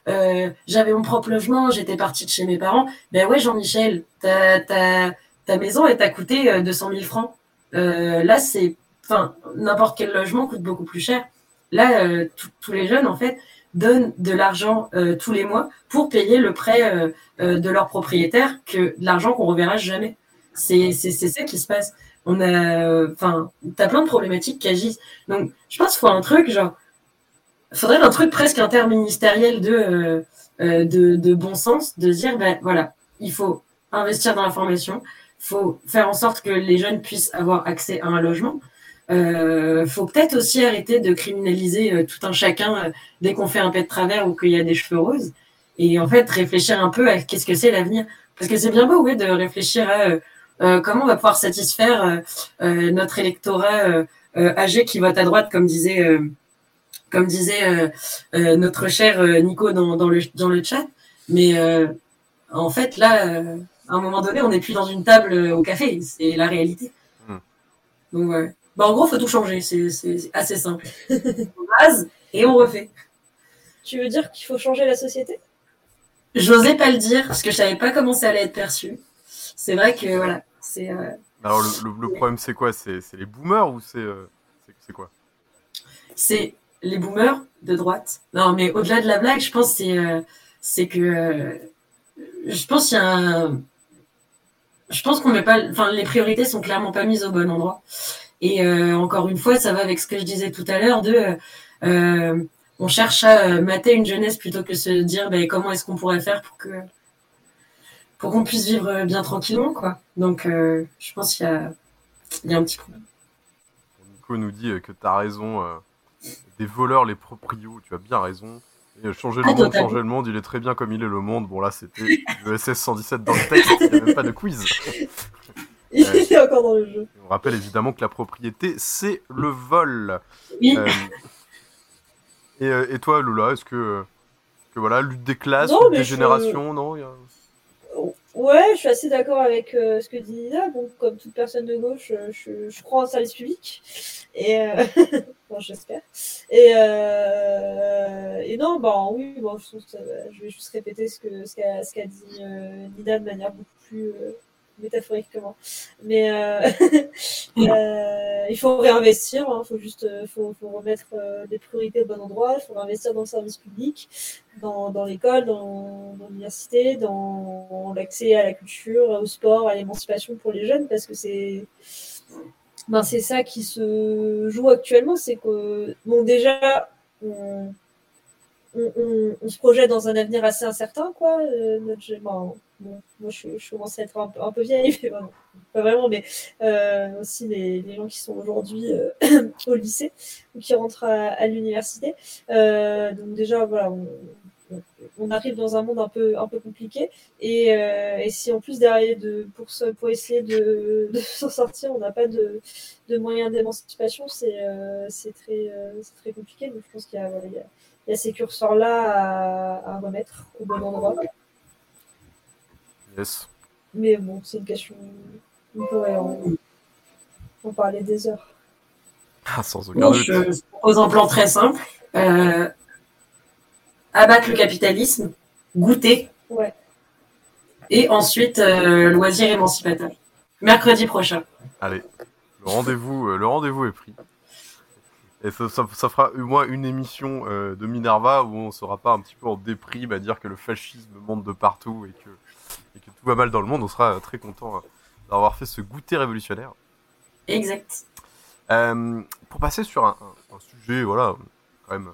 euh, euh, j'avais mon propre logement, j'étais partie de chez mes parents. Ben ouais, Jean-Michel, ta, ta, ta maison, t'a coûté 200 000 francs. là, c'est. Enfin, n'importe quel logement coûte beaucoup plus cher. Là, tous les jeunes, en fait, donnent de l'argent tous les mois pour payer le prêt de leur propriétaire, que de l'argent qu'on reverra jamais. C'est ça qui se passe. On a, enfin, t'as plein de problématiques qui agissent. Donc, je pense qu'il faut un truc, genre, faudrait un truc presque interministériel de, euh, euh, de, de, bon sens, de dire, ben voilà, il faut investir dans la formation, faut faire en sorte que les jeunes puissent avoir accès à un logement. Euh, faut peut-être aussi arrêter de criminaliser euh, tout un chacun dès qu'on fait un pet de travers ou qu'il y a des cheveux roses. Et en fait, réfléchir un peu à qu'est-ce que c'est l'avenir. Parce que c'est bien beau, oui, de réfléchir à comment on va pouvoir satisfaire notre électorat âgé qui vote à droite, comme disait, comme disait notre cher Nico dans, dans, le, dans le chat. Mais en fait, là, à un moment donné, on n'est plus dans une table au café. C'est la réalité. Hmm. Donc, ouais. Bah, en gros, faut tout changer. C'est assez simple. on base et on refait. Tu veux dire qu'il faut changer la société? J'osais pas le dire parce que je savais pas comment ça allait être perçu c'est vrai que voilà, c'est. Euh, Alors le, problème c'est quoi? C'est les boomers ou euh, c'est quoi? C'est les boomers de droite. Non, mais au-delà de la blague, je pense c'est euh, c'est que je pense qu'il y a un... je pense qu'on met pas, enfin les priorités sont clairement pas mises au bon endroit. Et encore une fois, ça va avec ce que je disais tout à l'heure de on cherche à mater une jeunesse plutôt que se dire ben, comment est-ce qu'on pourrait faire pour que pour qu'on puisse vivre euh, bien tranquillement, quoi. Donc, euh, je pense qu'il y a, il y a un petit problème. Nico nous dit euh, que tu as raison. Des voleurs, les proprios, tu as bien raison. Et changer le ah, monde, changer le monde, il est très bien comme il est le monde. Bon, là, c'était le SS 117 dans le texte, il n'y avait pas de quiz. Il est encore dans le jeu. On rappelle évidemment que la propriété, c'est le vol. Oui. et, et, toi, Lula, est-ce que, que voilà, lutte des classes, des générations, non Ouais, je suis assez d'accord avec euh, ce que dit Nina. Bon, comme toute personne de gauche, euh, je, je crois en service public. Et euh... bon, j'espère. Et, euh... et non, bah oui, bon, je, je vais juste répéter ce que ce qu'a ce qu'a dit Nina de manière beaucoup plus métaphoriquement. Mais euh, euh, il faut réinvestir, il hein, faut juste euh, faut, remettre des priorités au bon endroit, il faut réinvestir dans le service public, dans, l'école, dans, dans l'université, dans l'accès à la culture, au sport, à l'émancipation pour les jeunes, parce que c'est ben, c'est ça qui se joue actuellement, c'est que bon déjà on, on, on- se projette dans un avenir assez incertain, quoi. Euh, notre bon, bon, moi, je, je commence à être un, un peu vieille, mais bon, pas vraiment, mais euh, aussi les, les gens qui sont aujourd'hui euh, au lycée ou qui rentrent à, à l'université. Euh, donc déjà, voilà, on, on- arrive dans un monde un peu, un peu compliqué. Et, euh, et si en plus derrière, de, pour, se- pour essayer de, de s'en sortir, on n'a pas de, de moyens d'émancipation, c'est euh, c'est très, très compliqué. Donc je pense qu'il y a, voilà, il y a ces curseurs-là à, à remettre au bon endroit. Yes. Mais bon, c'est une question. On pourrait en, en parler des heures. Ah, sans aucun doute. je je propose un plan très simple. Euh, abattre le capitalisme, goûter, Ouais. et ensuite euh, loisir émancipateur. Mercredi prochain. Allez, le rendez-vous, euh, le rendez-vous est pris. Et ça, ça- ça fera au moins une émission euh, de Minerva où on sera pas un petit peu en déprime à dire que le fascisme monte de partout et que, et que tout va mal dans le monde. On sera euh, très content euh, d'avoir fait ce goûter révolutionnaire. Exact. Euh, pour passer sur un, un- un sujet, voilà, quand même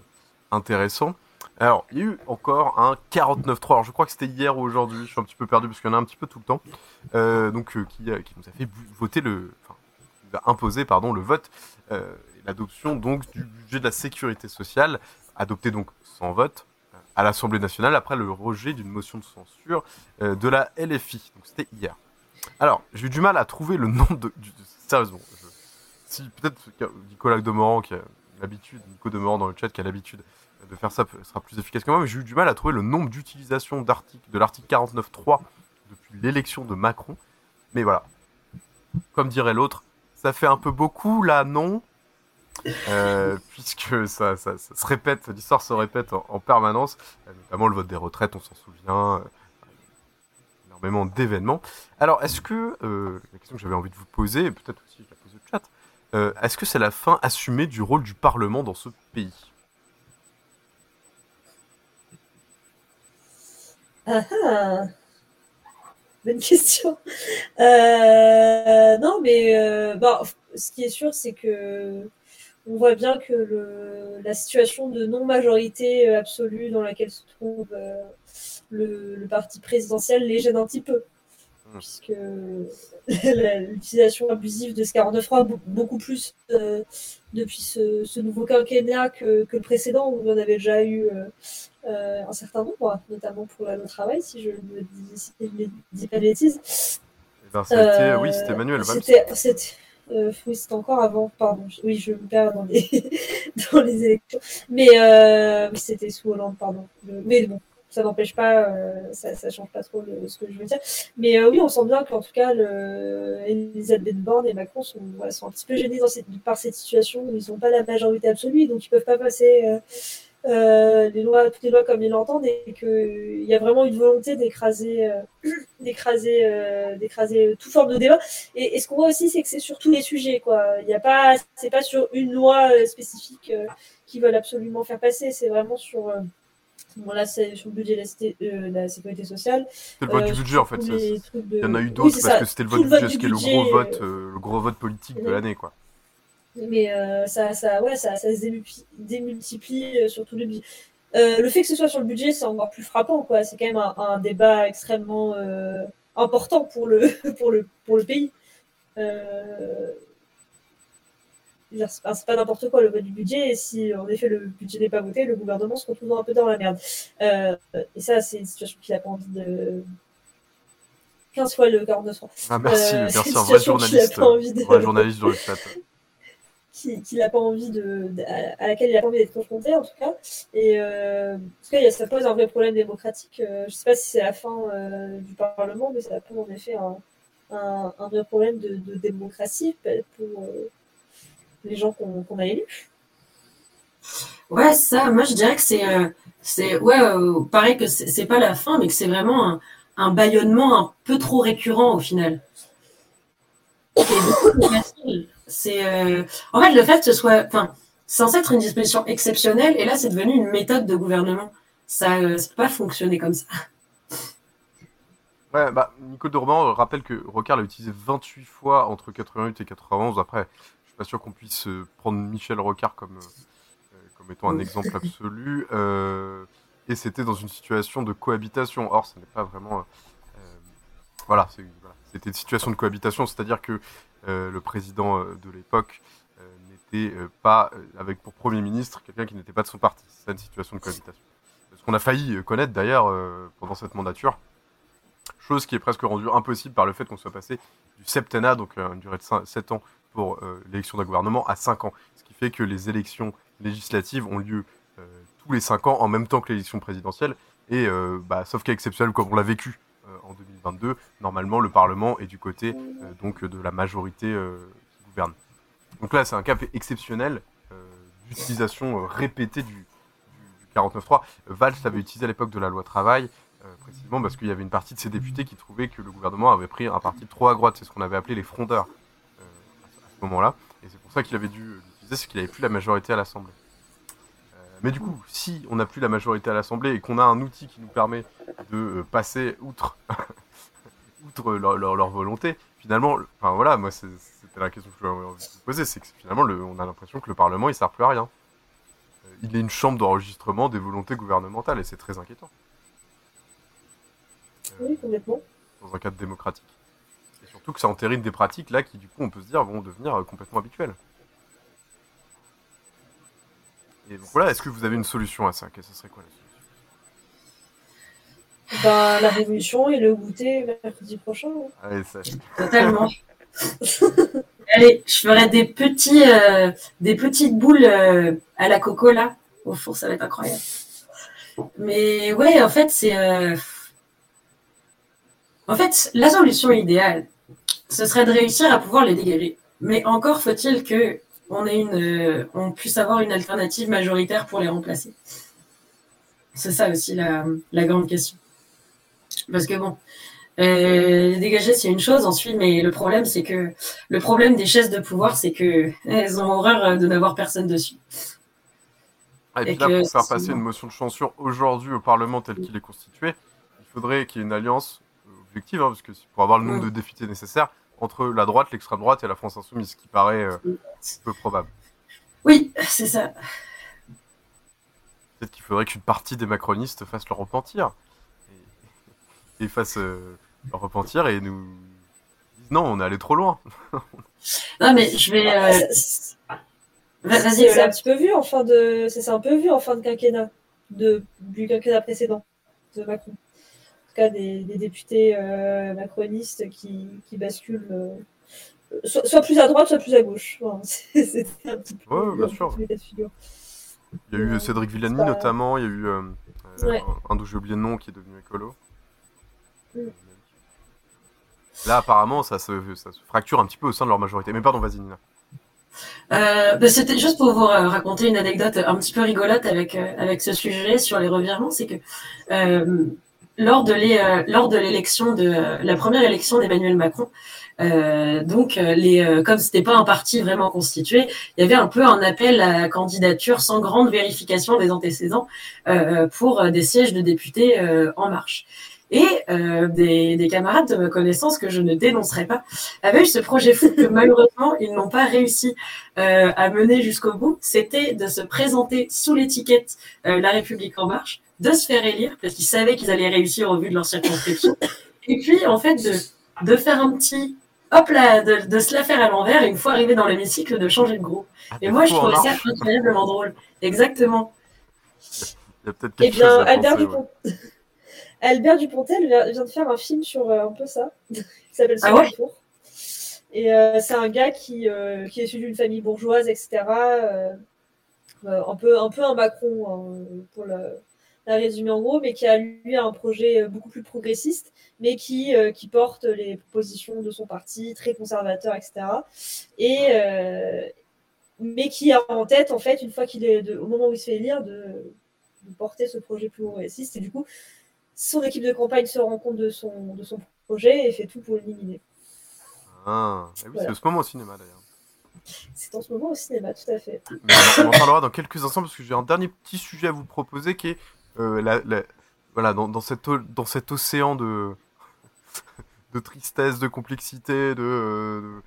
intéressant. Alors, il y a eu encore un 49.3. Alors, je crois que c'était hier ou aujourd'hui. Je suis un petit peu perdu parce qu'il y en a un petit peu tout le temps. Euh, donc, euh, qui, qui nous a fait voter le, enfin, imposé, pardon, le vote, l'adoption donc du budget de la sécurité sociale, adopté donc sans vote euh, à l'Assemblée nationale après le rejet d'une motion de censure euh, de la LFI. Donc, c'était hier. Alors, j'ai eu du mal à trouver le nom de, sérieusement. si peut-être Nicolas Demorand qui a l'habitude, Nico Demorand dans le chat qui a l'habitude de faire ça sera plus efficace que moi, mais j'ai eu du mal à trouver le nombre d'utilisations de l'article 49.3 depuis l'élection de Macron. Mais voilà, comme dirait l'autre, ça fait un peu beaucoup là, non? Euh, puisque ça, se répète, l'histoire se répète en, en permanence, euh, notamment le vote des retraites, on s'en souvient, euh, énormément d'événements. Alors, est-ce que, la question que j'avais envie de vous poser, peut-être aussi qu'a posé le chat, euh, est-ce que c'est la fin assumée du rôle du Parlement dans ce pays? Ah ah Bonne question. Non, mais bah, ce qui est sûr, c'est que on voit bien que le, la situation de non-majorité euh, absolue dans laquelle se trouve euh, le, le parti présidentiel les gêne un petit peu. Puisque la- l'utilisation abusive de ce 49.3, be- beaucoup plus euh, depuis ce, ce nouveau quinquennat que, que le précédent, où on en avait déjà eu euh, euh, un certain nombre, notamment pour la loi travail, si je ne dis, si dis pas de bêtises. Eh ben, oui, c'était Manuel c'était- euh, c'était encore avant, pardon. Oui, je me perds dans les, dans les élections. Mais euh, c'était sous Hollande, pardon. Mais bon, ça n'empêche pas, euh, ça, ça change pas trop ce que je veux dire. Mais euh, oui, on sent bien qu'en tout cas, le, Elisabeth Borne et Macron sont, un petit peu gênés par cette situation où ils n'ont pas la majorité absolue, donc ils peuvent pas passer euh, les lois, toutes les lois comme ils l'entendent, et qu'il y a vraiment une volonté d'écraser, euh, d'écraser, euh, d'écraser toute forme de débat. Et, et ce qu'on voit aussi, c'est que c'est sur tous les sujets, quoi. Il y a pas, c'est pas sur une loi euh, spécifique euh, qu'ils veulent absolument faire passer. C'est vraiment sur, euh, bon là, c'est sur le budget de la, cité- euh, de la sécurité sociale. C'est le vote Euh, du budget en fait. de- Il y en a eu d'autres parce ça. que c'était le vote du budget, ce qui est le gros euh, vote, euh, le gros vote politique de oui. l'année quoi. Mais euh, ça, ça, ouais, ça, ça se démultiplie, démultiplie euh, sur tout le budget. Euh, le fait que ce soit sur le budget, c'est encore plus frappant, quoi. C'est quand même un, un débat extrêmement important pour le, pour le, pour le pays. C'est pas, n'importe quoi le vote du budget, et si en effet le budget n'est pas voté, le gouvernement se retrouve un peu dans la merde. Euh, et ça, c'est une situation qu'il n'a pas envie de. 15 fois le 49 francs. Ah, merci, Euh, merci, un vrai journaliste, de- un vrai journaliste dans le chat. Qui, n'a pas envie de, à laquelle il n'a pas envie d'être confronté en tout cas. Et euh, en tout cas, ça pose un vrai problème démocratique. Euh, je ne sais pas si c'est la fin euh, du Parlement, mais ça pose en effet un, un, vrai problème de, démocratie pour euh, les gens qu'on a élus. Ouais, ça, moi je dirais que c'est, c'est ouais, pareil que c'est pas la fin, mais que c'est vraiment un, un bâillonnement un peu trop récurrent au final. C'est, euh, en fait, le fait que ce soit, enfin, censé être une disposition exceptionnelle, et là c'est devenu une méthode de gouvernement. Ça, euh, ça peut pas fonctionner comme ça. Ouais, bah, Nico Dormand rappelle que Rocard l'a utilisé 28 fois entre 88 et 91. Après, je suis pas sûr qu'on puisse euh, prendre Michel Rocard comme, euh, euh, comme mettons un exemple absolu. euh, et c'était dans une situation de cohabitation. Or, ce n'est pas vraiment. euh, euh, voilà, c'est- voilà. c'était une situation de cohabitation, c'est-à-dire que euh, le président euh, de l'époque euh, n'était euh, pas euh, avec pour premier ministre quelqu'un qui n'était pas de son parti. C'est une situation de cohabitation. Ce qu'on a failli euh, connaître d'ailleurs euh, pendant cette mandature. Chose qui est presque rendue impossible par le fait qu'on soit passé du septennat, donc euh, une durée de 7 ans pour euh, l'élection d'un gouvernement, à 5 ans. Ce qui fait que les élections législatives ont lieu euh, tous les 5 ans en même temps que l'élection présidentielle. Et euh, bah, sauf cas exceptionnel comme on l'a vécu euh, en 2022, normalement le Parlement est du côté euh, donc de la majorité euh, qui gouverne. Donc là c'est un cas exceptionnel euh, d'utilisation euh, répétée du, du, du 49.3. Valls l'avait utilisé à l'époque de la loi travail, euh, précisément parce qu'il y avait une partie de ses députés qui trouvaient que le gouvernement avait pris un parti trop à droite, c'est ce qu'on avait appelé les frondeurs euh, à ce moment-là, et c'est pour ça qu'il avait dû l'utiliser, c'est qu'il n'avait plus la majorité à l'Assemblée. Euh, mais du coup, si on n'a plus la majorité à l'Assemblée et qu'on a un outil qui nous permet de euh, passer outre, outre leur, leur- leur volonté, finalement, le- enfin voilà, moi c'était la question que je voulais vous poser, c'est que finalement le- on a l'impression que le Parlement il sert plus à rien. Euh, il est une chambre d'enregistrement des volontés gouvernementales et c'est très inquiétant Oui, complètement. dans un cadre démocratique. Et surtout que ça entérine des pratiques là qui du coup on peut se dire vont devenir euh, complètement habituelles. Et donc voilà, est-ce que vous avez une solution à ça? Qu'est-ce que ce serait quoi la solution? Ben, la révolution et le goûter mercredi prochain. hein. Allez, ça. Totalement. Allez, je ferai des petits, euh, des petites boules euh, à la coco là. Au four, ça va être incroyable. Mais ouais, en fait, c'est. euh, En fait, la solution idéale, ce serait de réussir à pouvoir les dégager. Mais encore faut-il que on ait une, euh, on puisse avoir une alternative majoritaire pour les remplacer. C'est ça aussi la, la grande question. Parce que bon, euh, dégager, c'est une chose, ensuite, mais le problème, c'est que le problème des chaises de pouvoir, c'est que elles ont horreur de n'avoir personne dessus. Ah, et puis Et là, que pour faire passer une motion de censure aujourd'hui au Parlement tel qu'il est constitué, il faudrait qu'il y ait une alliance euh, objective, hein, parce que pour avoir le nombre Mm. de députés nécessaires, entre la droite, l'extrême droite et la France insoumise, ce qui paraît euh, peu probable. Oui, c'est ça. Peut-être qu'il faudrait qu'une partie des macronistes fasse leur repentir. Et, et fasse euh, leur repentir et nous disent non, on est allé trop loin. Non, mais je vais. euh, Va- Vas-y, C'est un petit peu vu en fin de, c'est un peu vu en fin de quinquennat, de, du quinquennat précédent de Macron. En tout cas, des, des députés euh, macronistes qui, qui basculent euh, soit, soit plus à droite, soit plus à gauche. Enfin, c'est- C'était un petit peu Ouais, bien sûr. Il y a eu Cédric Villani notamment, il y a eu euh, euh, Ouais. un dont j'ai oublié le nom qui est devenu écolo. Mm. Là apparemment ça se, ça se fracture un petit peu au sein de leur majorité. Mais pardon, vas-y Nina. Euh, bah, C'était juste pour vous euh, raconter une anecdote un petit peu rigolote avec, euh, avec ce sujet sur les revirements. C'est que euh, lors de l'é- euh, lors de l'élection de euh, la première élection d'Emmanuel Macron, euh, donc euh, les comme c'était pas un parti vraiment constitué, il y avait un peu un appel à candidature sans grande vérification des antécédents pour des sièges de députés en marche. Et des, des camarades de ma connaissance que je ne dénoncerai pas avaient eu ce projet fou que malheureusement ils n'ont pas réussi à mener jusqu'au bout. C'était de se présenter sous l'étiquette La République en marche, de se faire élire parce qu'ils savaient qu'ils allaient réussir au vu de leur circonscription. Et puis en fait de, de faire un petit hop là, de, de se la faire à l'envers et une fois arrivé dans l'hémicycle de changer de groupe. Et moi je trouvais ça incroyablement drôle. Exactement. Il y a peut-être Eh bien, Albert, penser, ouais. Dupont... Albert Dupontel vient de faire un film sur euh, un peu ça, qui s'appelle Ah ouais. Et euh, c'est un gars qui, euh, qui est issu d'une famille bourgeoise, etc. un, peu, un peu un Macron, hein, pour le, la résumer en gros, mais qui a lui un projet euh, beaucoup plus progressiste, mais qui, euh, qui porte les propositions de son parti, très conservateur, etc. Et, euh, mais qui a en tête, en fait, une fois qu'il est, de- au moment où il se fait élire, de, de porter ce projet plus progressiste. Et du coup, son équipe de campagne se rend compte de son, de son projet et fait tout pour l'éliminer. Ah, eh oui, Voilà. c'est au ce moment au cinéma d'ailleurs. C'est en ce moment au cinéma, tout à fait. Mais on en- on en parlera dans quelques instants parce que j'ai un dernier petit sujet à vous proposer qui est euh, voilà dans, dans, cet, o- dans cet océan de, de tristesse, de complexité, de, euh,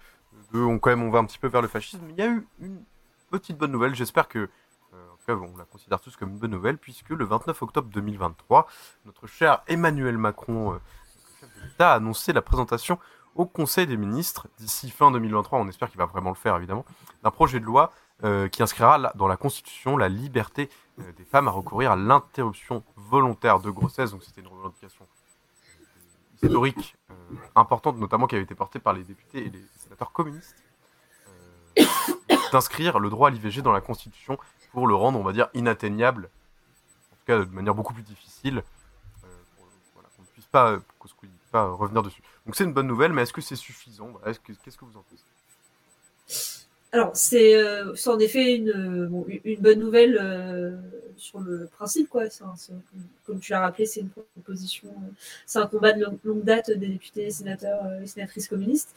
de, on, quand même on va un petit peu vers le fascisme. Il y a eu une petite bonne nouvelle. J'espère que, euh, en tout cas, on la considère tous comme une bonne nouvelle, puisque le 29 octobre 2023, notre cher Emmanuel Macron, a annoncé la présentation au Conseil des ministres, d'ici fin 2023, on espère qu'il va vraiment le faire évidemment, d'un projet de loi qui inscrira dans la Constitution la liberté des femmes à recourir à l'interruption volontaire de grossesse. Donc c'était une revendication euh, historique euh, importante, notamment qui avait été portée par les députés et les sénateurs communistes, euh, d'inscrire le droit à l'IVG dans la Constitution pour le rendre, on va dire, inatteignable, en tout cas de manière beaucoup plus difficile, euh, pour, qu'on ne puisse pas, euh, pas revenir dessus. Donc c'est une bonne nouvelle, mais est-ce que c'est suffisant? Qu'est-ce que vous en pensez? Alors, c'est euh, c'est en effet une, bon, une- une bonne nouvelle euh, sur le principe, quoi. Comme tu l'as rappelé, c'est une proposition, euh, c'est un combat de long- longue date des députés, sénateurs et sénatrices communistes.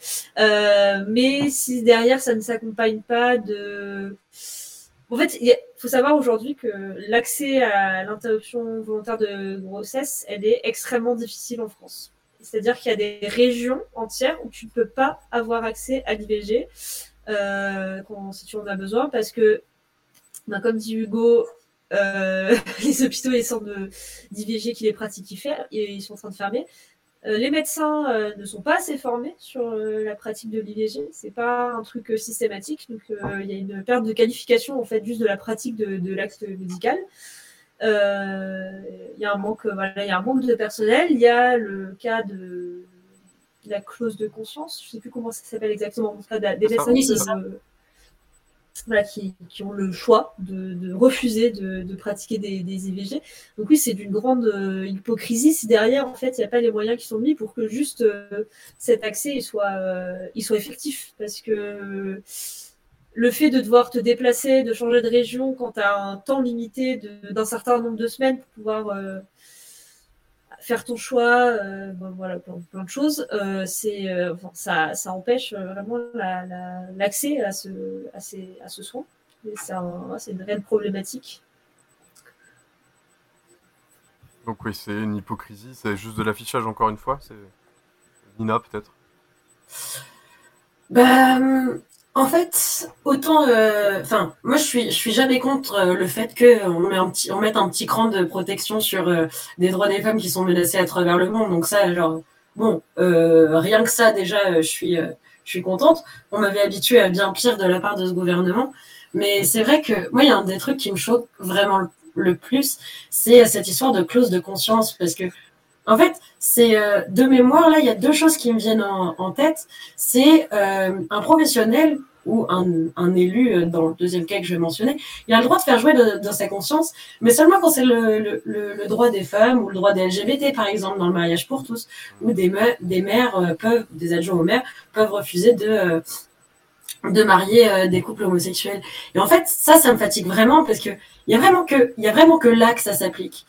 Mais si derrière, ça ne s'accompagne pas de... En fait, il faut savoir aujourd'hui que l'accès à l'interruption volontaire de grossesse, elle est extrêmement difficile en France. C'est-à-dire qu'il y a des régions entières où tu ne peux pas avoir accès à l'IVG quand, si tu en as besoin, parce que, ben, comme dit Hugo, euh, les hôpitaux et les centres d'IVG qui les pratiquent, ils, fer- et ils sont en train de fermer. Euh, les médecins euh, ne sont pas assez formés sur euh, la pratique de l'IVG. C'est pas un truc euh, systématique, donc euh, il y a une perte de qualification en fait juste de la pratique de, de l'acte médical. Euh, voilà, il y a un manque de personnel. Il y a le cas de la clause de conscience. Je sais plus comment ça s'appelle exactement. En tout cas, des qui, ça. euh, voilà, qui, qui ont le choix de, de refuser de, de pratiquer des, des IVG. Donc oui, c'est d'une grande euh, hypocrisie si derrière, en fait, il n'y a pas les moyens qui sont mis pour que juste euh, cet accès il soit, il soit effectif. Parce que le fait de devoir te déplacer, de changer de région quand tu as un temps limité d'un certain nombre de semaines pour pouvoir faire ton choix, euh, ben voilà, plein, plein de choses, euh, c'est, euh, enfin, ça, ça empêche vraiment la- la- l'accès à ce, à, ces, à ce soin. Et c'est un- c'est une réelle problématique. Donc oui, c'est une hypocrisie, c'est juste de l'affichage encore une fois. C'est Nina peut-être. Bah, hum, en fait, autant, euh, enfin, moi je suis, je suis jamais contre euh, le fait que on met un petit, on mette un petit cran de protection sur euh, des droits des femmes qui sont menacés à travers le monde. Donc ça, genre, bon, rien que ça déjà, je suis, je suis contente. On m'avait habitué à bien pire de la part de ce gouvernement, mais c'est vrai que moi, il y a un des trucs qui me choque vraiment le, plus, c'est cette histoire de clause de conscience, parce que en fait, c'est de mémoire, là, il y a deux choses qui me viennent en, tête. C'est un professionnel ou un, élu, euh, dans le deuxième cas que je vais mentionner, il a le droit de faire jouer de- sa conscience, mais seulement quand c'est le, droit des femmes ou le droit des LGBT, par exemple, dans le mariage pour tous, où des, me- euh, peuvent, des adjoints aux maires, peuvent refuser de, euh, de marier des couples homosexuels. Et en fait, ça, ça me fatigue vraiment parce que il y a vraiment que, il y a vraiment que là que ça s'applique.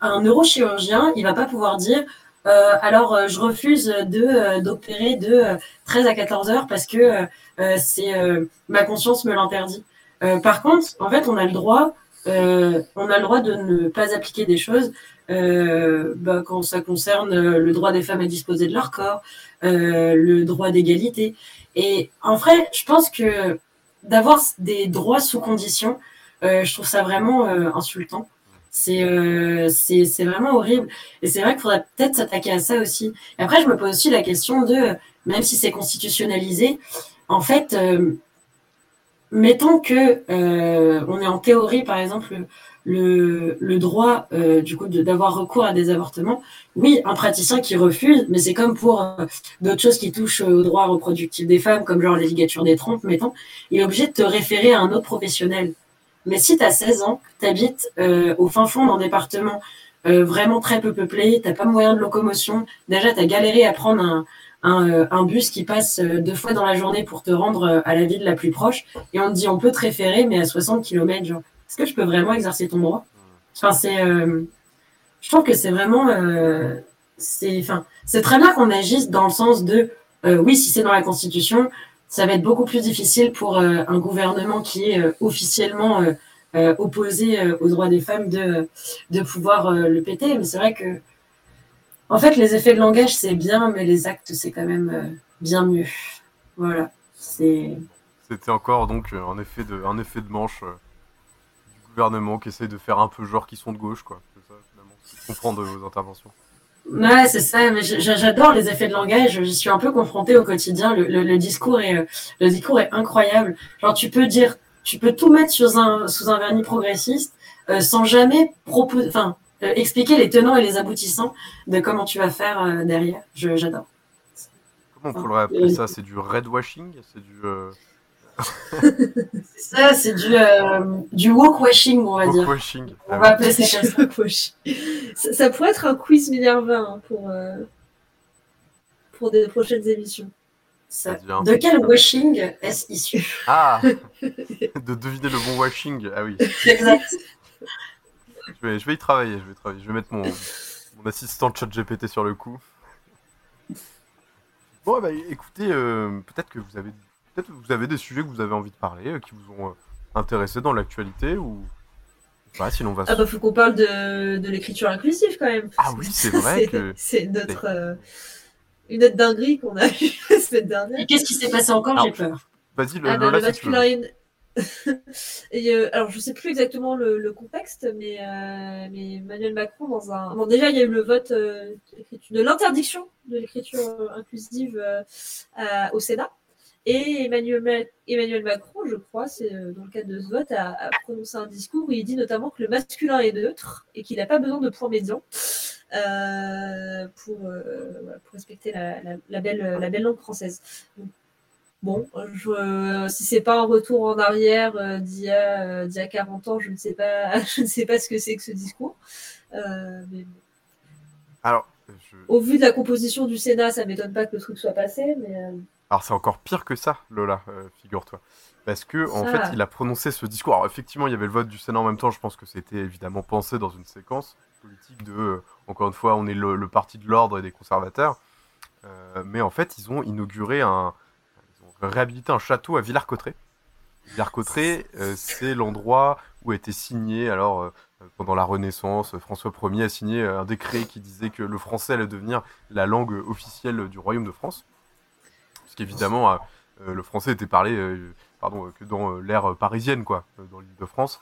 Un neurochirurgien, il va pas pouvoir dire alors euh, je refuse de euh, d'opérer de euh, 13 à 14 heures parce que euh, euh, c'est euh, ma conscience me l'interdit. Euh, par contre, en fait, on a le droit, euh, on a le droit de ne pas appliquer des choses euh, bah, quand ça concerne euh, le droit des femmes à disposer de leur corps, euh, le droit d'égalité. Et en vrai, je pense que d'avoir des droits sous condition, euh, je trouve ça vraiment euh, insultant. C'est euh, c'est vraiment horrible. Et c'est vrai qu'il faudrait peut-être s'attaquer à ça aussi. Et après, je me pose aussi la question de, même si c'est constitutionnalisé, en fait, euh, mettons que euh, on est en théorie, par exemple, le, droit du coup d'avoir recours à des avortements. Oui, un praticien qui refuse, mais c'est comme pour d'autres choses qui touchent au droit reproductif des femmes, comme genre les des trompes, mettons, il est obligé de te référer à un autre professionnel. Mais si tu as 16 ans, tu habites au fin fond d'un département euh, vraiment très peu peuplé, t'as pas moyen de locomotion, déjà tu as galéré à prendre un, euh, bus qui passe euh, deux fois dans la journée pour te rendre euh, à la ville la plus proche, et on te dit on peut te référer, mais à 60 km, genre, est-ce que je peux vraiment exercer ton droit? Enfin, euh, je trouve que c'est vraiment... euh, c'est enfin, c'est très bien qu'on agisse dans le sens de, euh, oui, si c'est dans la Constitution, ça va être beaucoup plus difficile pour euh, un gouvernement qui est euh, officiellement euh, opposé aux droits des femmes de, de pouvoir le péter. Mais c'est vrai que, en fait, les effets de langage, c'est bien, mais les actes, c'est quand même bien mieux. Voilà. C'était encore donc un effet de, un effet de manche du gouvernement qui essaye de faire un peu genre qu'ils sont de gauche, quoi. C'est ça, finalement. Je comprends vos interventions. Ouais, c'est ça. Mais j'adore les effets de langage. J'y suis un peu confrontée au quotidien. Le, le- le discours est, euh, le discours est incroyable. Genre, tu peux dire, tu peux tout mettre sous un, sous un vernis progressiste, euh, sans jamais proposer, enfin, euh, expliquer les tenants et les aboutissants de comment tu vas faire euh, derrière. Je, j'adore. Comment on pourrait appeler ça? C'est du red washing C'est du. C'est ça, c'est du, euh, du woke washing, on va dire. washing. On va appeler ça comme ça. Ça. pourrait être un quiz Minerva hein, pour, euh, pour des prochaines émissions. Ça- De quel washing est-ce issu? Ah De deviner le bon washing. Ah oui. Exact. Je vais, je vais y travailler. Je vais travailler. Je vais mettre mon, mon assistant chat GPT sur le coup. Bon, bah, écoutez, euh, peut-être que vous avez, peut-être que vous avez des sujets que vous avez envie de parler, euh, qui vous ont euh, intéressé dans l'actualité ou. Bah, sinon on va. Ah bah faut qu'on parle de, de l'écriture inclusive quand même. Ah oui, c'est vrai C'est- que- C'est notre... euh, une autre dinguerie qu'on a eue la semaine dernière. Et qu'est-ce qui s'est passé encore J'ai peur. Vas-y, le, Ah bah, le masculin Et euh, alors je sais plus exactement le, le contexte, mais, euh, mais Emmanuel Macron dans un bon déjà il y a eu le vote euh, de l'interdiction de l'écriture inclusive euh, à- au Sénat et Emmanuel, Ma- Emmanuel Macron, je crois, c'est euh, dans le cadre de ce vote, a, a prononcé un discours où il dit notamment que le masculin est neutre et qu'il n'a pas besoin de point médian euh, pour, euh, pour respecter la, la- la belle, la belle langue française. Donc, Bon, je, euh, si c'est pas un retour en arrière d'il y, a, euh, d'il y a 40 ans, je ne sais pas, je ne sais pas ce que c'est que ce discours. Mais. Alors, je- au vu de la composition du Sénat, ça m'étonne pas que le truc soit passé, mais Alors c'est encore pire que ça, Lola, euh, figure-toi. Parce que en fait, il a prononcé ce discours. Alors effectivement, il y avait le vote du Sénat en même temps. Je pense que c'était évidemment pensé dans une séquence politique de, euh, encore une fois, on est le, le parti de l'ordre et des conservateurs. Euh, mais en fait, ils ont inauguré un, ils ont réhabilité un château à. Villars-Cotterêts, euh, c'est l'endroit où a été signé, alors pendant la Renaissance, François Ier a signé un décret qui disait que le français allait devenir la langue officielle du Royaume de France. Parce qu'évidemment, euh, euh, le français était parlé euh, pardon, que dans l'ère parisienne, quoi, dans l'île de France,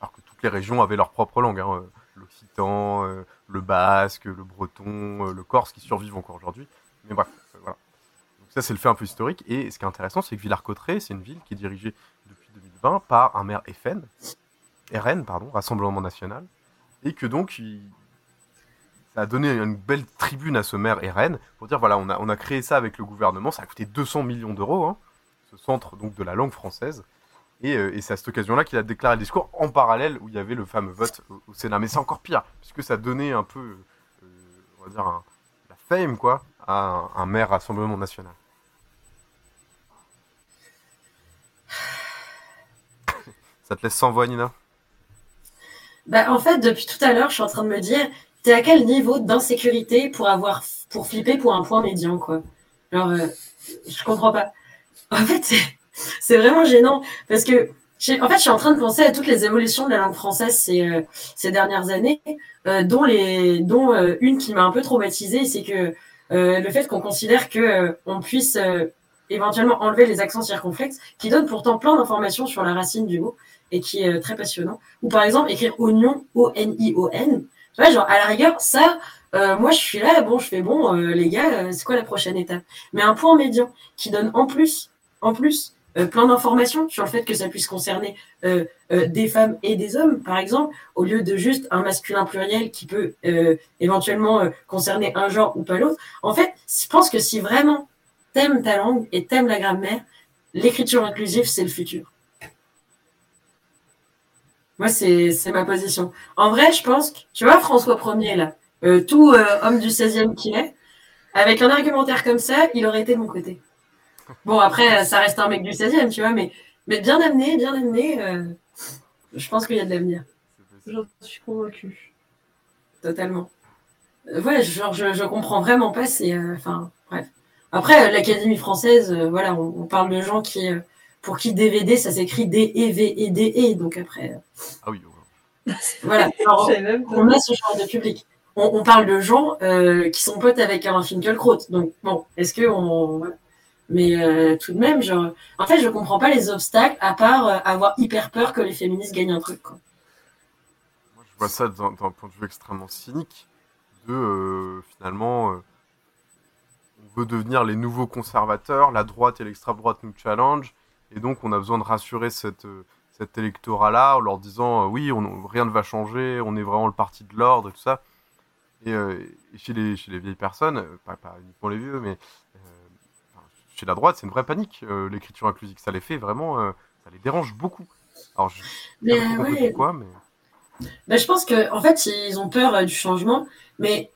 alors que toutes les régions avaient leur propre langue. hein, L'occitan, le basque, le breton, le corse qui survivent encore aujourd'hui. Mais bref, voilà. Donc ça, c'est le fait un peu historique. Et ce qui est intéressant, c'est que Villars-Cotterêts, c'est une ville qui est dirigée depuis 2020 par un maire FN, RN, pardon, Rassemblement National, et que donc il- a donné une belle tribune à ce maire RN pour dire voilà, on a, on a créé ça avec le gouvernement, ça a coûté 200 millions d'euros, hein, ce centre donc de la langue française. Et, euh, et c'est à cette occasion-là qu'il a déclaré le discours en parallèle où il y avait le fameux vote au, Sénat. Mais c'est encore pire, puisque ça donnait un peu, euh, on va dire, la fame quoi, à un, un maire Rassemblement National. Ça te laisse sans voix, Nina? Bah, en fait, depuis tout à l'heure, je suis en train de me dire, t'es à quel niveau d'insécurité pour avoir, pour flipper pour un point médian, quoi? Genre, euh, je comprends pas. En fait, c'est- vraiment gênant parce que, en fait, je suis en train de penser à toutes les évolutions de la langue française ces, euh, ces dernières années, euh, dont les, dont euh, une qui m'a un peu traumatisée, c'est que euh, le fait qu'on considère que on puisse éventuellement enlever les accents circonflexes, qui donnent pourtant plein d'informations sur la racine du mot et qui est très passionnant. Ou par exemple, écrire oignon, O-N-I-O-N. Tu vois, genre, à la rigueur, ça, euh, moi, je suis là, bon, je fais bon, euh, les gars, euh, c'est quoi la prochaine étape? Mais un point médian qui donne en plus, en plus, euh, plein d'informations sur le fait que ça puisse concerner euh, des femmes et des hommes, par exemple, au lieu de juste un masculin pluriel qui peut éventuellement concerner un genre ou pas l'autre. En fait, je pense que si vraiment t'aimes ta langue et t'aimes la grammaire, l'écriture inclusive, c'est le futur. Moi, c'est ma position. En vrai, je pense que, tu vois, François Ier, là, euh, tout euh, homme du 16e qu'il est, avec un argumentaire comme ça, il aurait été de mon côté. Bon, après, ça reste un mec du 16e, tu vois, mais, mais bien amené, bien amené, euh, je pense qu'il y a de l'avenir. j'en suis convaincue. Totalement. Ouais, genre, je, je comprends vraiment pas, c'est. Enfin, bref. Après, l'Académie française, voilà, on, on parle de gens qui. Pour qui DVD, ça s'écrit D-E-V-E-D-E, donc après. euh, Ah oui. Voilà, Alors, on a ce genre de public. On, on parle de gens euh, qui sont potes avec un Finkelkraut. Donc, bon, est-ce que on. Mais euh, tout de même, genre, en fait, je comprends pas les obstacles à part euh, avoir hyper peur que les féministes gagnent un truc. Quoi. Moi, je vois ça d'un d'un point de vue extrêmement cynique, de euh, finalement, euh, on veut devenir les nouveaux conservateurs, la droite et l'extrême droite nous challenge, et donc on a besoin de rassurer cette, euh, cet électorat-là en leur disant euh, oui, on, rien ne va changer, on est vraiment le parti de l'ordre et tout ça. Et, euh, et chez, les, chez les vieilles personnes, pas, pas uniquement les vieux, mais chez la droite, c'est une vraie panique, l'écriture inclusive. Ça les fait vraiment, ça les dérange beaucoup. Alors, je Mais, ouais. pourquoi, mais. Ben, je pense que en fait, ils ont peur euh, du changement. Mais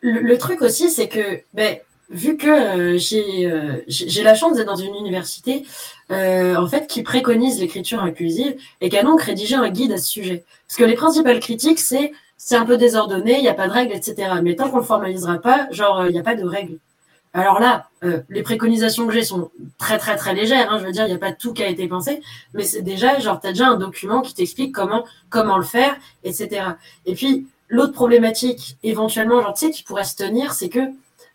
le, le truc aussi, c'est que ben, vu que euh, j'ai euh, j'ai la chance d'être dans une université euh, en fait qui préconise l'écriture inclusive et qui a donc rédigé un guide à ce sujet. Parce que les principales critiques, c'est c'est un peu désordonné, il n'y a pas de règles, etc. Mais tant qu'on le formalisera pas, genre il n'y a pas de règles. Alors là, euh, les préconisations que j'ai sont très très très légères. Hein, je veux dire, il n'y a pas tout qui a été pensé, mais c'est déjà genre t'as déjà un document qui t'explique comment comment le faire, etc. Et puis l'autre problématique éventuellement, genre tu sais, qui pourrait se tenir, c'est que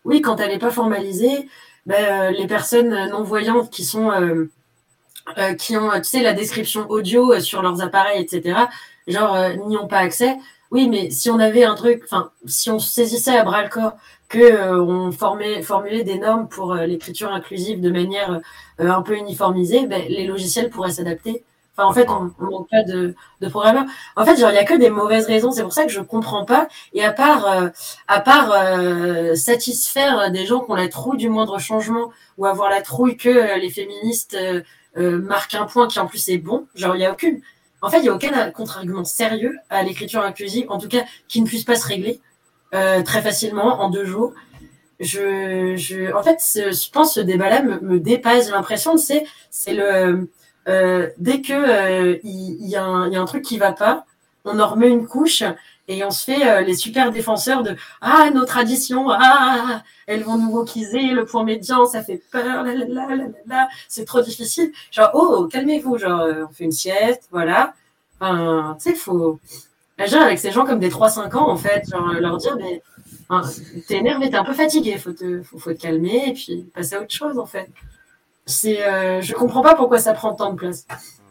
oui, quand elle n'est pas formalisée, ben, euh, les personnes non voyantes qui sont euh, euh, qui ont tu sais la description audio sur leurs appareils, etc. Genre n'y ont pas accès. Oui, mais si on avait un truc, enfin, si on saisissait à bras le corps que on formulait des normes pour l'écriture inclusive de manière un peu uniformisée, ben, les logiciels pourraient s'adapter. Enfin, en fait, on, on manque pas de, de programmeurs. En fait, genre, il y a que des mauvaises raisons. C'est pour ça que je comprends pas. Et à part, euh, à part euh, satisfaire des gens qui ont la trouille du moindre changement ou avoir la trouille que euh, les féministes euh, marquent un point qui en plus est bon, genre, il y a aucune. En fait, il y a aucun contre-argument sérieux à l'écriture inclusive, en tout cas, qui ne puisse pas se régler euh, très facilement en deux jours. Je, je, en fait, je pense que ce débat-là me, me dépasse. J'ai l'impression que c'est, c'est le, dès que euh, il, y, a un- truc qui va pas, on en remet une couche et on se fait euh, les super défenseurs de ah nos traditions, ah elles vont nous wokaiser, le point médian, ça fait peur, là, là, là, là, c'est trop difficile. Genre oh calmez-vous, genre euh, on fait une sieste, voilà. Enfin, tu sais, faut agir avec ces gens comme des 3-5 ans en fait, genre leur dire mais t'es énervé, t'es un peu fatigué, faut te, faut, faut te calmer et puis passer à autre chose en fait. C'est, euh, je comprends pas pourquoi ça prend tant de place.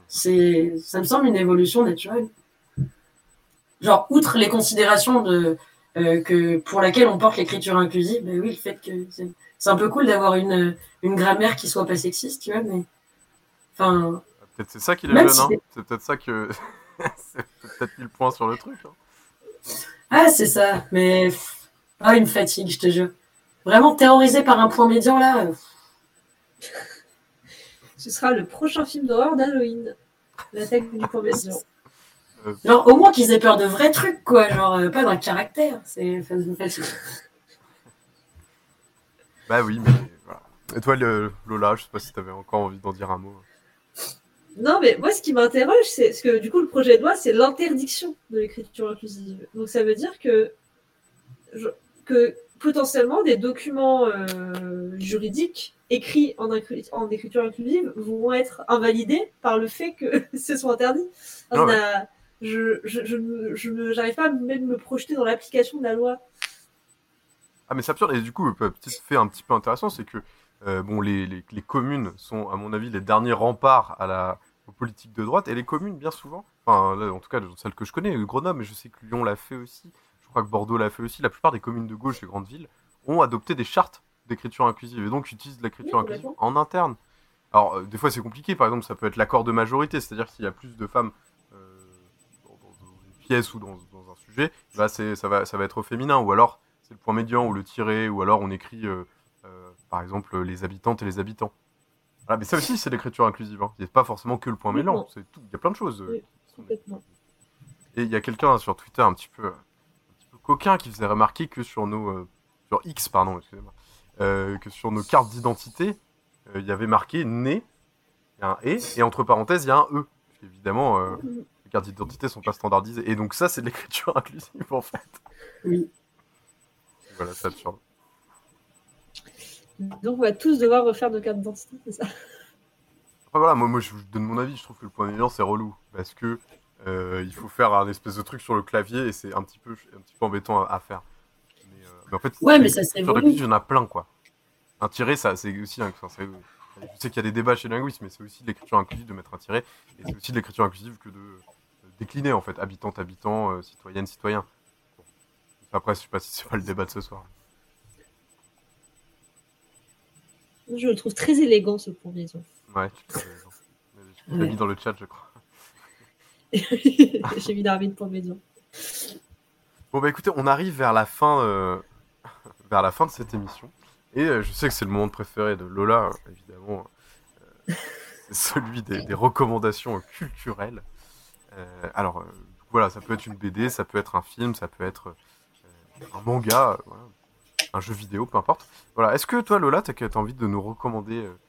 C'est, ça me semble une évolution naturelle. Genre, outre les considérations de, euh, que, pour laquelle on porte l'écriture inclusive, ben oui, le fait que c'est, c'est un peu cool d'avoir une, une grammaire qui soit pas sexiste, tu vois, mais, enfin, Peut-être c'est ça qui si hein. c'est- C'est peut-être ça que. c'est peut-être mis le point sur le truc. hein. ah, c'est ça, mais, ah, une fatigue, je te jure. Vraiment terrorisé par un point médian là. Ce sera le prochain film d'horreur d'Halloween. L'attaque du médian. Euh, Genre, au moins qu'ils aient peur de vrais trucs, quoi. Genre, euh, pas d'un caractère. C'est ça me fatigue. Bah oui, mais voilà. Et toi, le- Lola, je sais pas si t'avais encore envie d'en dire un mot. Non, mais moi, ce qui m'interroge, c'est parce que du coup, le projet de loi, c'est l'interdiction de l'écriture inclusive. Donc, ça veut dire que, je- que potentiellement, des documents euh, juridiques écrits en, écriture inclusive vont être invalidés par le fait que ce soit interdit. Enfin, Ah ouais. ça- je je, je, je pas à même me projeter dans l'application de la loi. Ah, mais c'est absurde. Et du coup, petit fait un petit peu intéressant, c'est que euh, bon, les, les, les communes sont, à mon avis, les derniers remparts à la, aux politiques de droite. Et les communes, bien souvent, enfin, là, en tout cas, celles que je connais, Grenoble, mais je sais que Lyon l'a fait aussi. Je crois que Bordeaux l'a fait aussi. La plupart des communes de gauche et grandes villes ont adopté des chartes d'écriture inclusive et donc utilisent l'écriture Oui, inclusive en interne. Alors, euh, des fois, c'est compliqué. Par exemple, ça peut être l'accord de majorité, c'est-à-dire qu'il y a plus de femmes euh, dans, une pièce ou dans, dans un sujet, bah, c'est, ça, va, ça va être au féminin. Ou alors, c'est le point médian ou le tiré, ou alors on écrit, euh, par exemple, les habitantes et les habitants. Voilà, mais ça aussi, c'est l'écriture inclusive. hein. Il n'y a pas forcément que le point médian. Il y a plein de choses. Oui, complètement. Et il y a quelqu'un sur Twitter un petit peu coquin qui faisait remarquer que sur nos, euh, sur X, pardon, excusez-moi, euh, que sur nos cartes d'identité, euh, il y avait marqué né, il y a un et, et entre parenthèses, il y a un e. Euh, les cartes d'identité sont pas standardisées. Et donc ça, c'est de l'écriture inclusive en fait. Oui. Voilà, c'est absurde. Donc, on va tous devoir refaire nos cartes d'identité, c'est ça? Après, voilà, moi, moi, je vous donne mon avis. Je trouve que le point médian, c'est relou. Parce que euh, il faut faire un espèce de truc sur le clavier et c'est un petit peu, un petit peu embêtant à, à faire. Mais, euh, mais en fait, Ouais, mais ça, inclusives, il y en a plein, quoi. un tiré, ça, c'est aussi. je sais qu'il y a des débats chez les linguistes, mais c'est aussi de l'écriture inclusive de mettre un tiré, et c'est aussi de l'écriture inclusive que de euh, décliner en fait, habitante, habitant, euh, citoyenne, citoyen. Bon. Après, je sais pas si c'est pas le débat de ce soir. Je le trouve très élégant ce combinaison. Ouais, tu peux. Je l'ai mis dans le chat, je crois. J'ai mis Darwin pour maison. Bon bah écoutez, on arrive vers la fin, euh, vers la fin de cette émission, et euh, je sais que c'est le moment préféré de Lola, euh, évidemment. euh, c'est celui des, des recommandations euh, culturelles. Euh, alors euh, voilà, ça peut être une BD, ça peut être un film, ça peut être euh, un manga, euh, voilà, un jeu vidéo, peu importe. Voilà, est-ce que toi Lola, t'as as envie de nous recommander euh,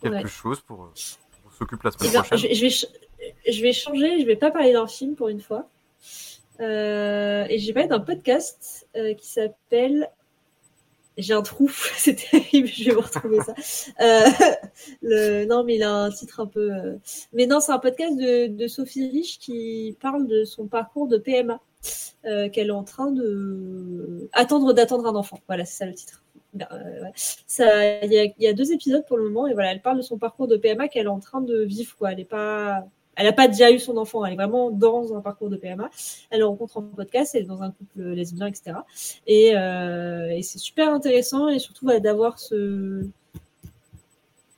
quelque Ouais. chose pour, euh, pour qu'on s'occupe la Eh semaine bien, prochaine? je, vais- je vais, ch- je vais changer, je vais pas parler d'un film pour une fois. Euh, et je vais parler d'un podcast euh, qui s'appelle. J'ai un trou, c'est terrible, je vais vous retrouver ça. Euh. Non, mais il a un titre un peu. euh, Mais non, c'est un podcast de, de Sophie Rich qui parle de son parcours de PMA, qu'elle est en train de. Attendre d'attendre un enfant. Voilà, c'est ça le titre. Ça, il y, y a deux épisodes pour le moment et voilà, elle parle de son parcours de PMA qu'elle est en train de vivre quoi. Elle est pas, elle n'a pas déjà eu son enfant, elle est vraiment dans un parcours de PMA. Elle le rencontre en podcast, elle est dans un couple lesbien, etc. Et, euh, et c'est super intéressant et surtout d'avoir ce,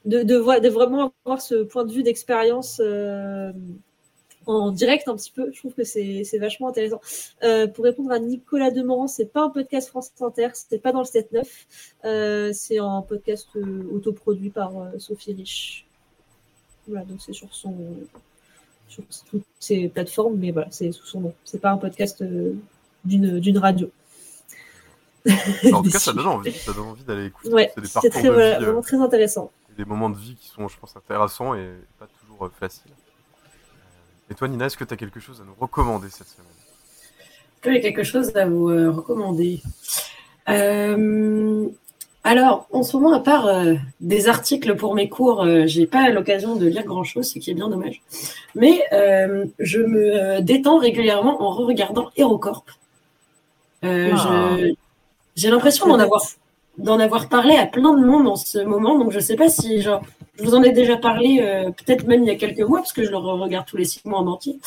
de, vraiment avoir ce point de vue d'expérience. euh, en direct un petit peu, je trouve que c'est vachement intéressant. Euh, pour répondre à Nicolas Demorand, c'est pas un podcast France Inter, c'est pas dans le 7-9, euh, c'est un podcast autoproduit par Sophie Rich. Voilà, donc c'est sur son sur toutes ses plateformes, mais voilà, c'est sous son nom. C'est pas un podcast euh, d'une d'une radio. En tout cas, ça donne envie, ça donne envie d'aller écouter. Ouais, c'est très de voilà, vie, euh, vraiment très intéressant. des moments de vie qui sont, je pense, intéressants et pas toujours euh, faciles. Euh, Et toi, Nina, est-ce que tu as quelque chose à nous recommander cette semaine? Que j'ai quelque chose à vous euh, recommander. Euh, alors, en ce moment, à part euh, des articles pour mes cours, euh, j'ai pas l'occasion de lire grand-chose, ce qui est bien dommage. Mais euh, je me euh, détends régulièrement en re-regardant HeroCorp. Ah. J'ai l'impression d'en avoir d'en avoir parlé à plein de monde en ce moment, donc je sais pas si genre je vous en ai déjà parlé peut-être même il y a quelques mois parce que je le regarde tous les six mois en entier.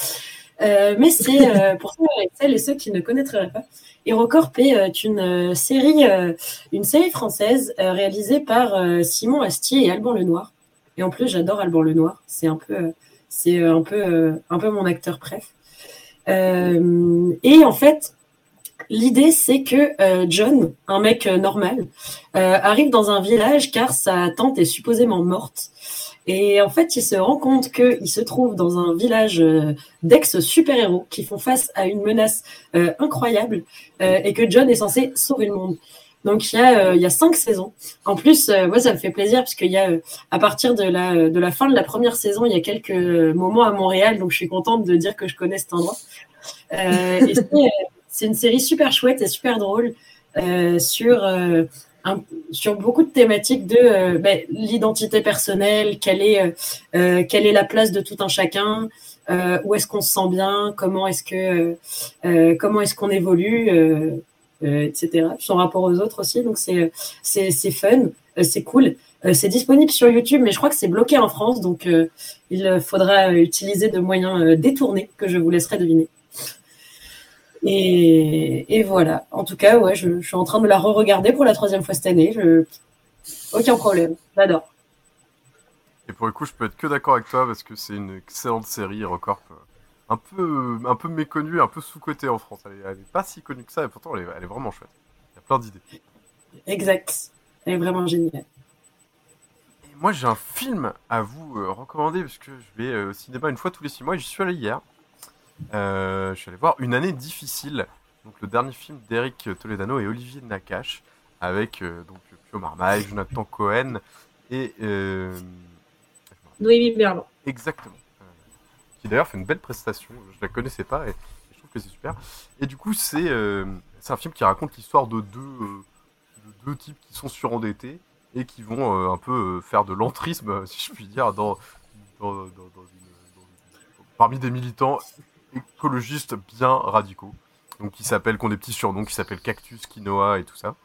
Euh, mais c'est euh, pour celles et ceux qui ne connaîtraient pas. HeroCorp est euh, une série, une série française réalisée par Simon Astier et Alban Lenoir. Et en plus, j'adore Alban Lenoir. C'est un peu, c'est un peu, un peu mon acteur préf. Et en fait, l'idée c'est que John, un mec normal, arrive dans un village car sa tante est supposément morte. Et en fait, il se rend compte qu'il se trouve dans un village euh, d'ex-super-héros qui font face à une menace euh, incroyable euh, et que John est censé sauver le monde. Donc il y a, cinq saisons. En plus, moi ça me fait plaisir parce qu'il y a à partir de la, fin de la première saison, il y a quelques moments à Montréal, donc je suis contente de dire que je connais cet endroit. Et c'est, une série super chouette et super drôle sur sur beaucoup de thématiques de euh, ben, l'identité personnelle, quelle est, euh, euh, quelle est la place de tout un chacun, où est-ce qu'on se sent bien, comment est-ce que comment est-ce qu'on évolue, etc. Son rapport aux autres aussi, donc c'est c'est fun, c'est cool. C'est disponible sur YouTube, mais je crois que c'est bloqué en France, donc il faudra utiliser de moyens détournés que je vous laisserai deviner. Et, et voilà. En tout cas, ouais, je, je suis en train de la re-regarder pour la troisième fois cette année. Je... Aucun problème. J'adore. Et pour le coup, je peux être que d'accord avec toi parce que c'est une excellente série, HeroCorp. euh, Un peu, un peu méconnue, un peu sous-cotée en France. Elle est, elle est pas si connue que ça, et pourtant elle est, elle est vraiment chouette. Il y a plein d'idées. Exact. Elle est vraiment géniale. Et moi, j'ai un film à vous euh, recommander parce que je vais euh, au cinéma une fois tous les six mois et j'y suis allé hier. Euh, je suis allé voir Une année difficile, donc le dernier film d'Eric Toledano et Olivier Nakache avec euh, donc Pio Marmaille, Jonathan Cohen et euh, Noémie Merlan. Exactement. Qui d'ailleurs fait une belle prestation. Je la connaissais pas et, je trouve que c'est super. Et du coup, c'est c'est un film qui raconte l'histoire de deux, de deux types qui sont surendettés et qui vont euh, un peu euh, faire de l'entrisme, si je puis dire, dans, dans, dans- dans une- dans une- parmi des militants écologistes bien radicaux. Donc qui s'appellent, qui ont des petits surnoms, qui s'appellent Cactus, Quinoa et tout ça.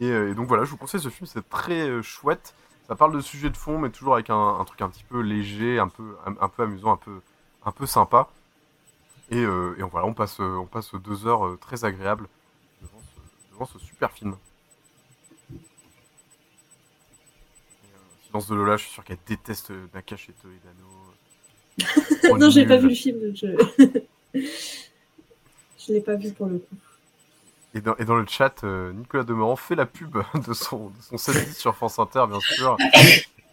Et, euh, donc voilà, je vous conseille ce film, c'est très euh, chouette. Ça parle de sujets de fond, mais toujours avec un, truc un petit peu léger, un peu, un, peu amusant, un peu, un peu sympa. Et, euh, et voilà, on passe, on passe deux heures très agréables devant ce, super film. Silence de Lola, je suis sûr qu'elle déteste Nakash et Toledano. non, j'ai pas vu le film, donc je. je l'ai pas vu pour le coup. Et dans, et dans le chat, euh, Nicolas Demorand fait la pub de son, de son samedi sur France Inter, bien sûr,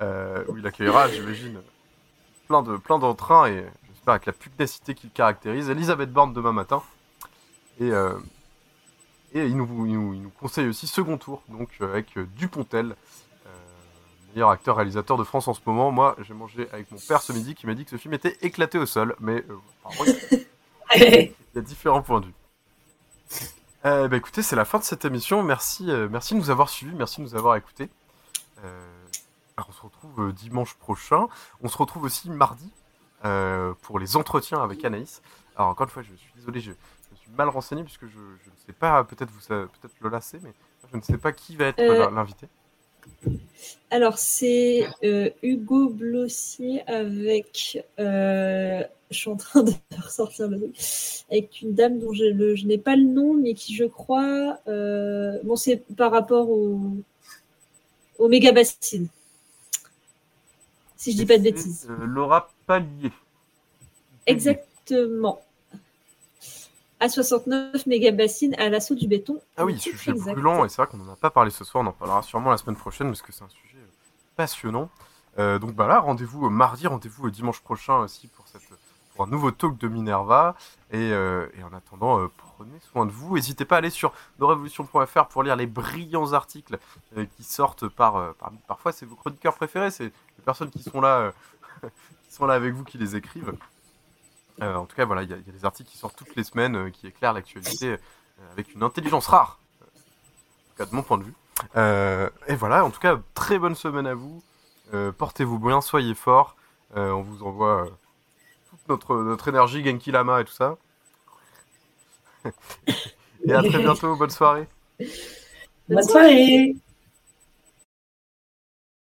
euh, où il accueillera, j'imagine, plein de plein d'entrain et j'espère avec la pugnacité qu'il caractérise. Elisabeth Borne demain matin. Et, euh, et il, nous, il, nous, il nous conseille aussi second tour, donc avec Dupontel, meilleur acteur réalisateur de France en ce moment. Moi, j'ai mangé avec mon père ce midi qui m'a dit que ce film était éclaté au sol, mais euh, il y a différents points de vue. Euh, bah écoutez, c'est la fin de cette émission. Merci, euh, merci de nous avoir suivis, merci de nous avoir écoutés. Euh, alors on se retrouve dimanche prochain. On se retrouve aussi mardi pour les entretiens avec Anaïs. Alors encore une fois, je suis désolé, je, suis mal renseigné puisque je, je ne sais pas, peut-être vous, peut-être Lola sait, mais je ne sais pas qui va être l'invité. Alors, c'est euh, Hugo Blossier avec. euh, je suis en train de ressortir le truc. Avec une dame dont je, le- je n'ai pas le nom, mais qui, je crois. euh, bon, c'est par rapport au, au méga bassine. Si je dis pas de bêtises. Laura Pallier. Exactement. À 69 méga bassines à l'assaut du béton. Ah oui, sujet exact. brûlant, et c'est vrai qu'on n'en a pas parlé ce soir, on en parlera sûrement la semaine prochaine, parce que c'est un sujet euh, passionnant. Euh, donc bah là, rendez-vous euh, mardi, rendez-vous dimanche prochain aussi pour, cette, pour un nouveau talk de Minerva. Et, euh, et en attendant, euh, prenez soin de vous. N'hésitez pas à aller sur norevolution.fr pour lire les brillants articles qui sortent par, par- Parfois, c'est vos chroniqueurs préférés, c'est les personnes qui sont là, qui sont là avec vous qui les écrivent. Euh, en tout cas, voilà, il y, a des articles qui sortent toutes les semaines, euh, qui éclairent l'actualité euh, avec une intelligence rare, en tout de mon point de vue. Et voilà, en tout cas, très bonne semaine à vous. Portez-vous bien, soyez forts. On vous envoie toute notre, notre énergie, Genki Lama et tout ça. et à très bientôt, bonne soirée. Bonne soirée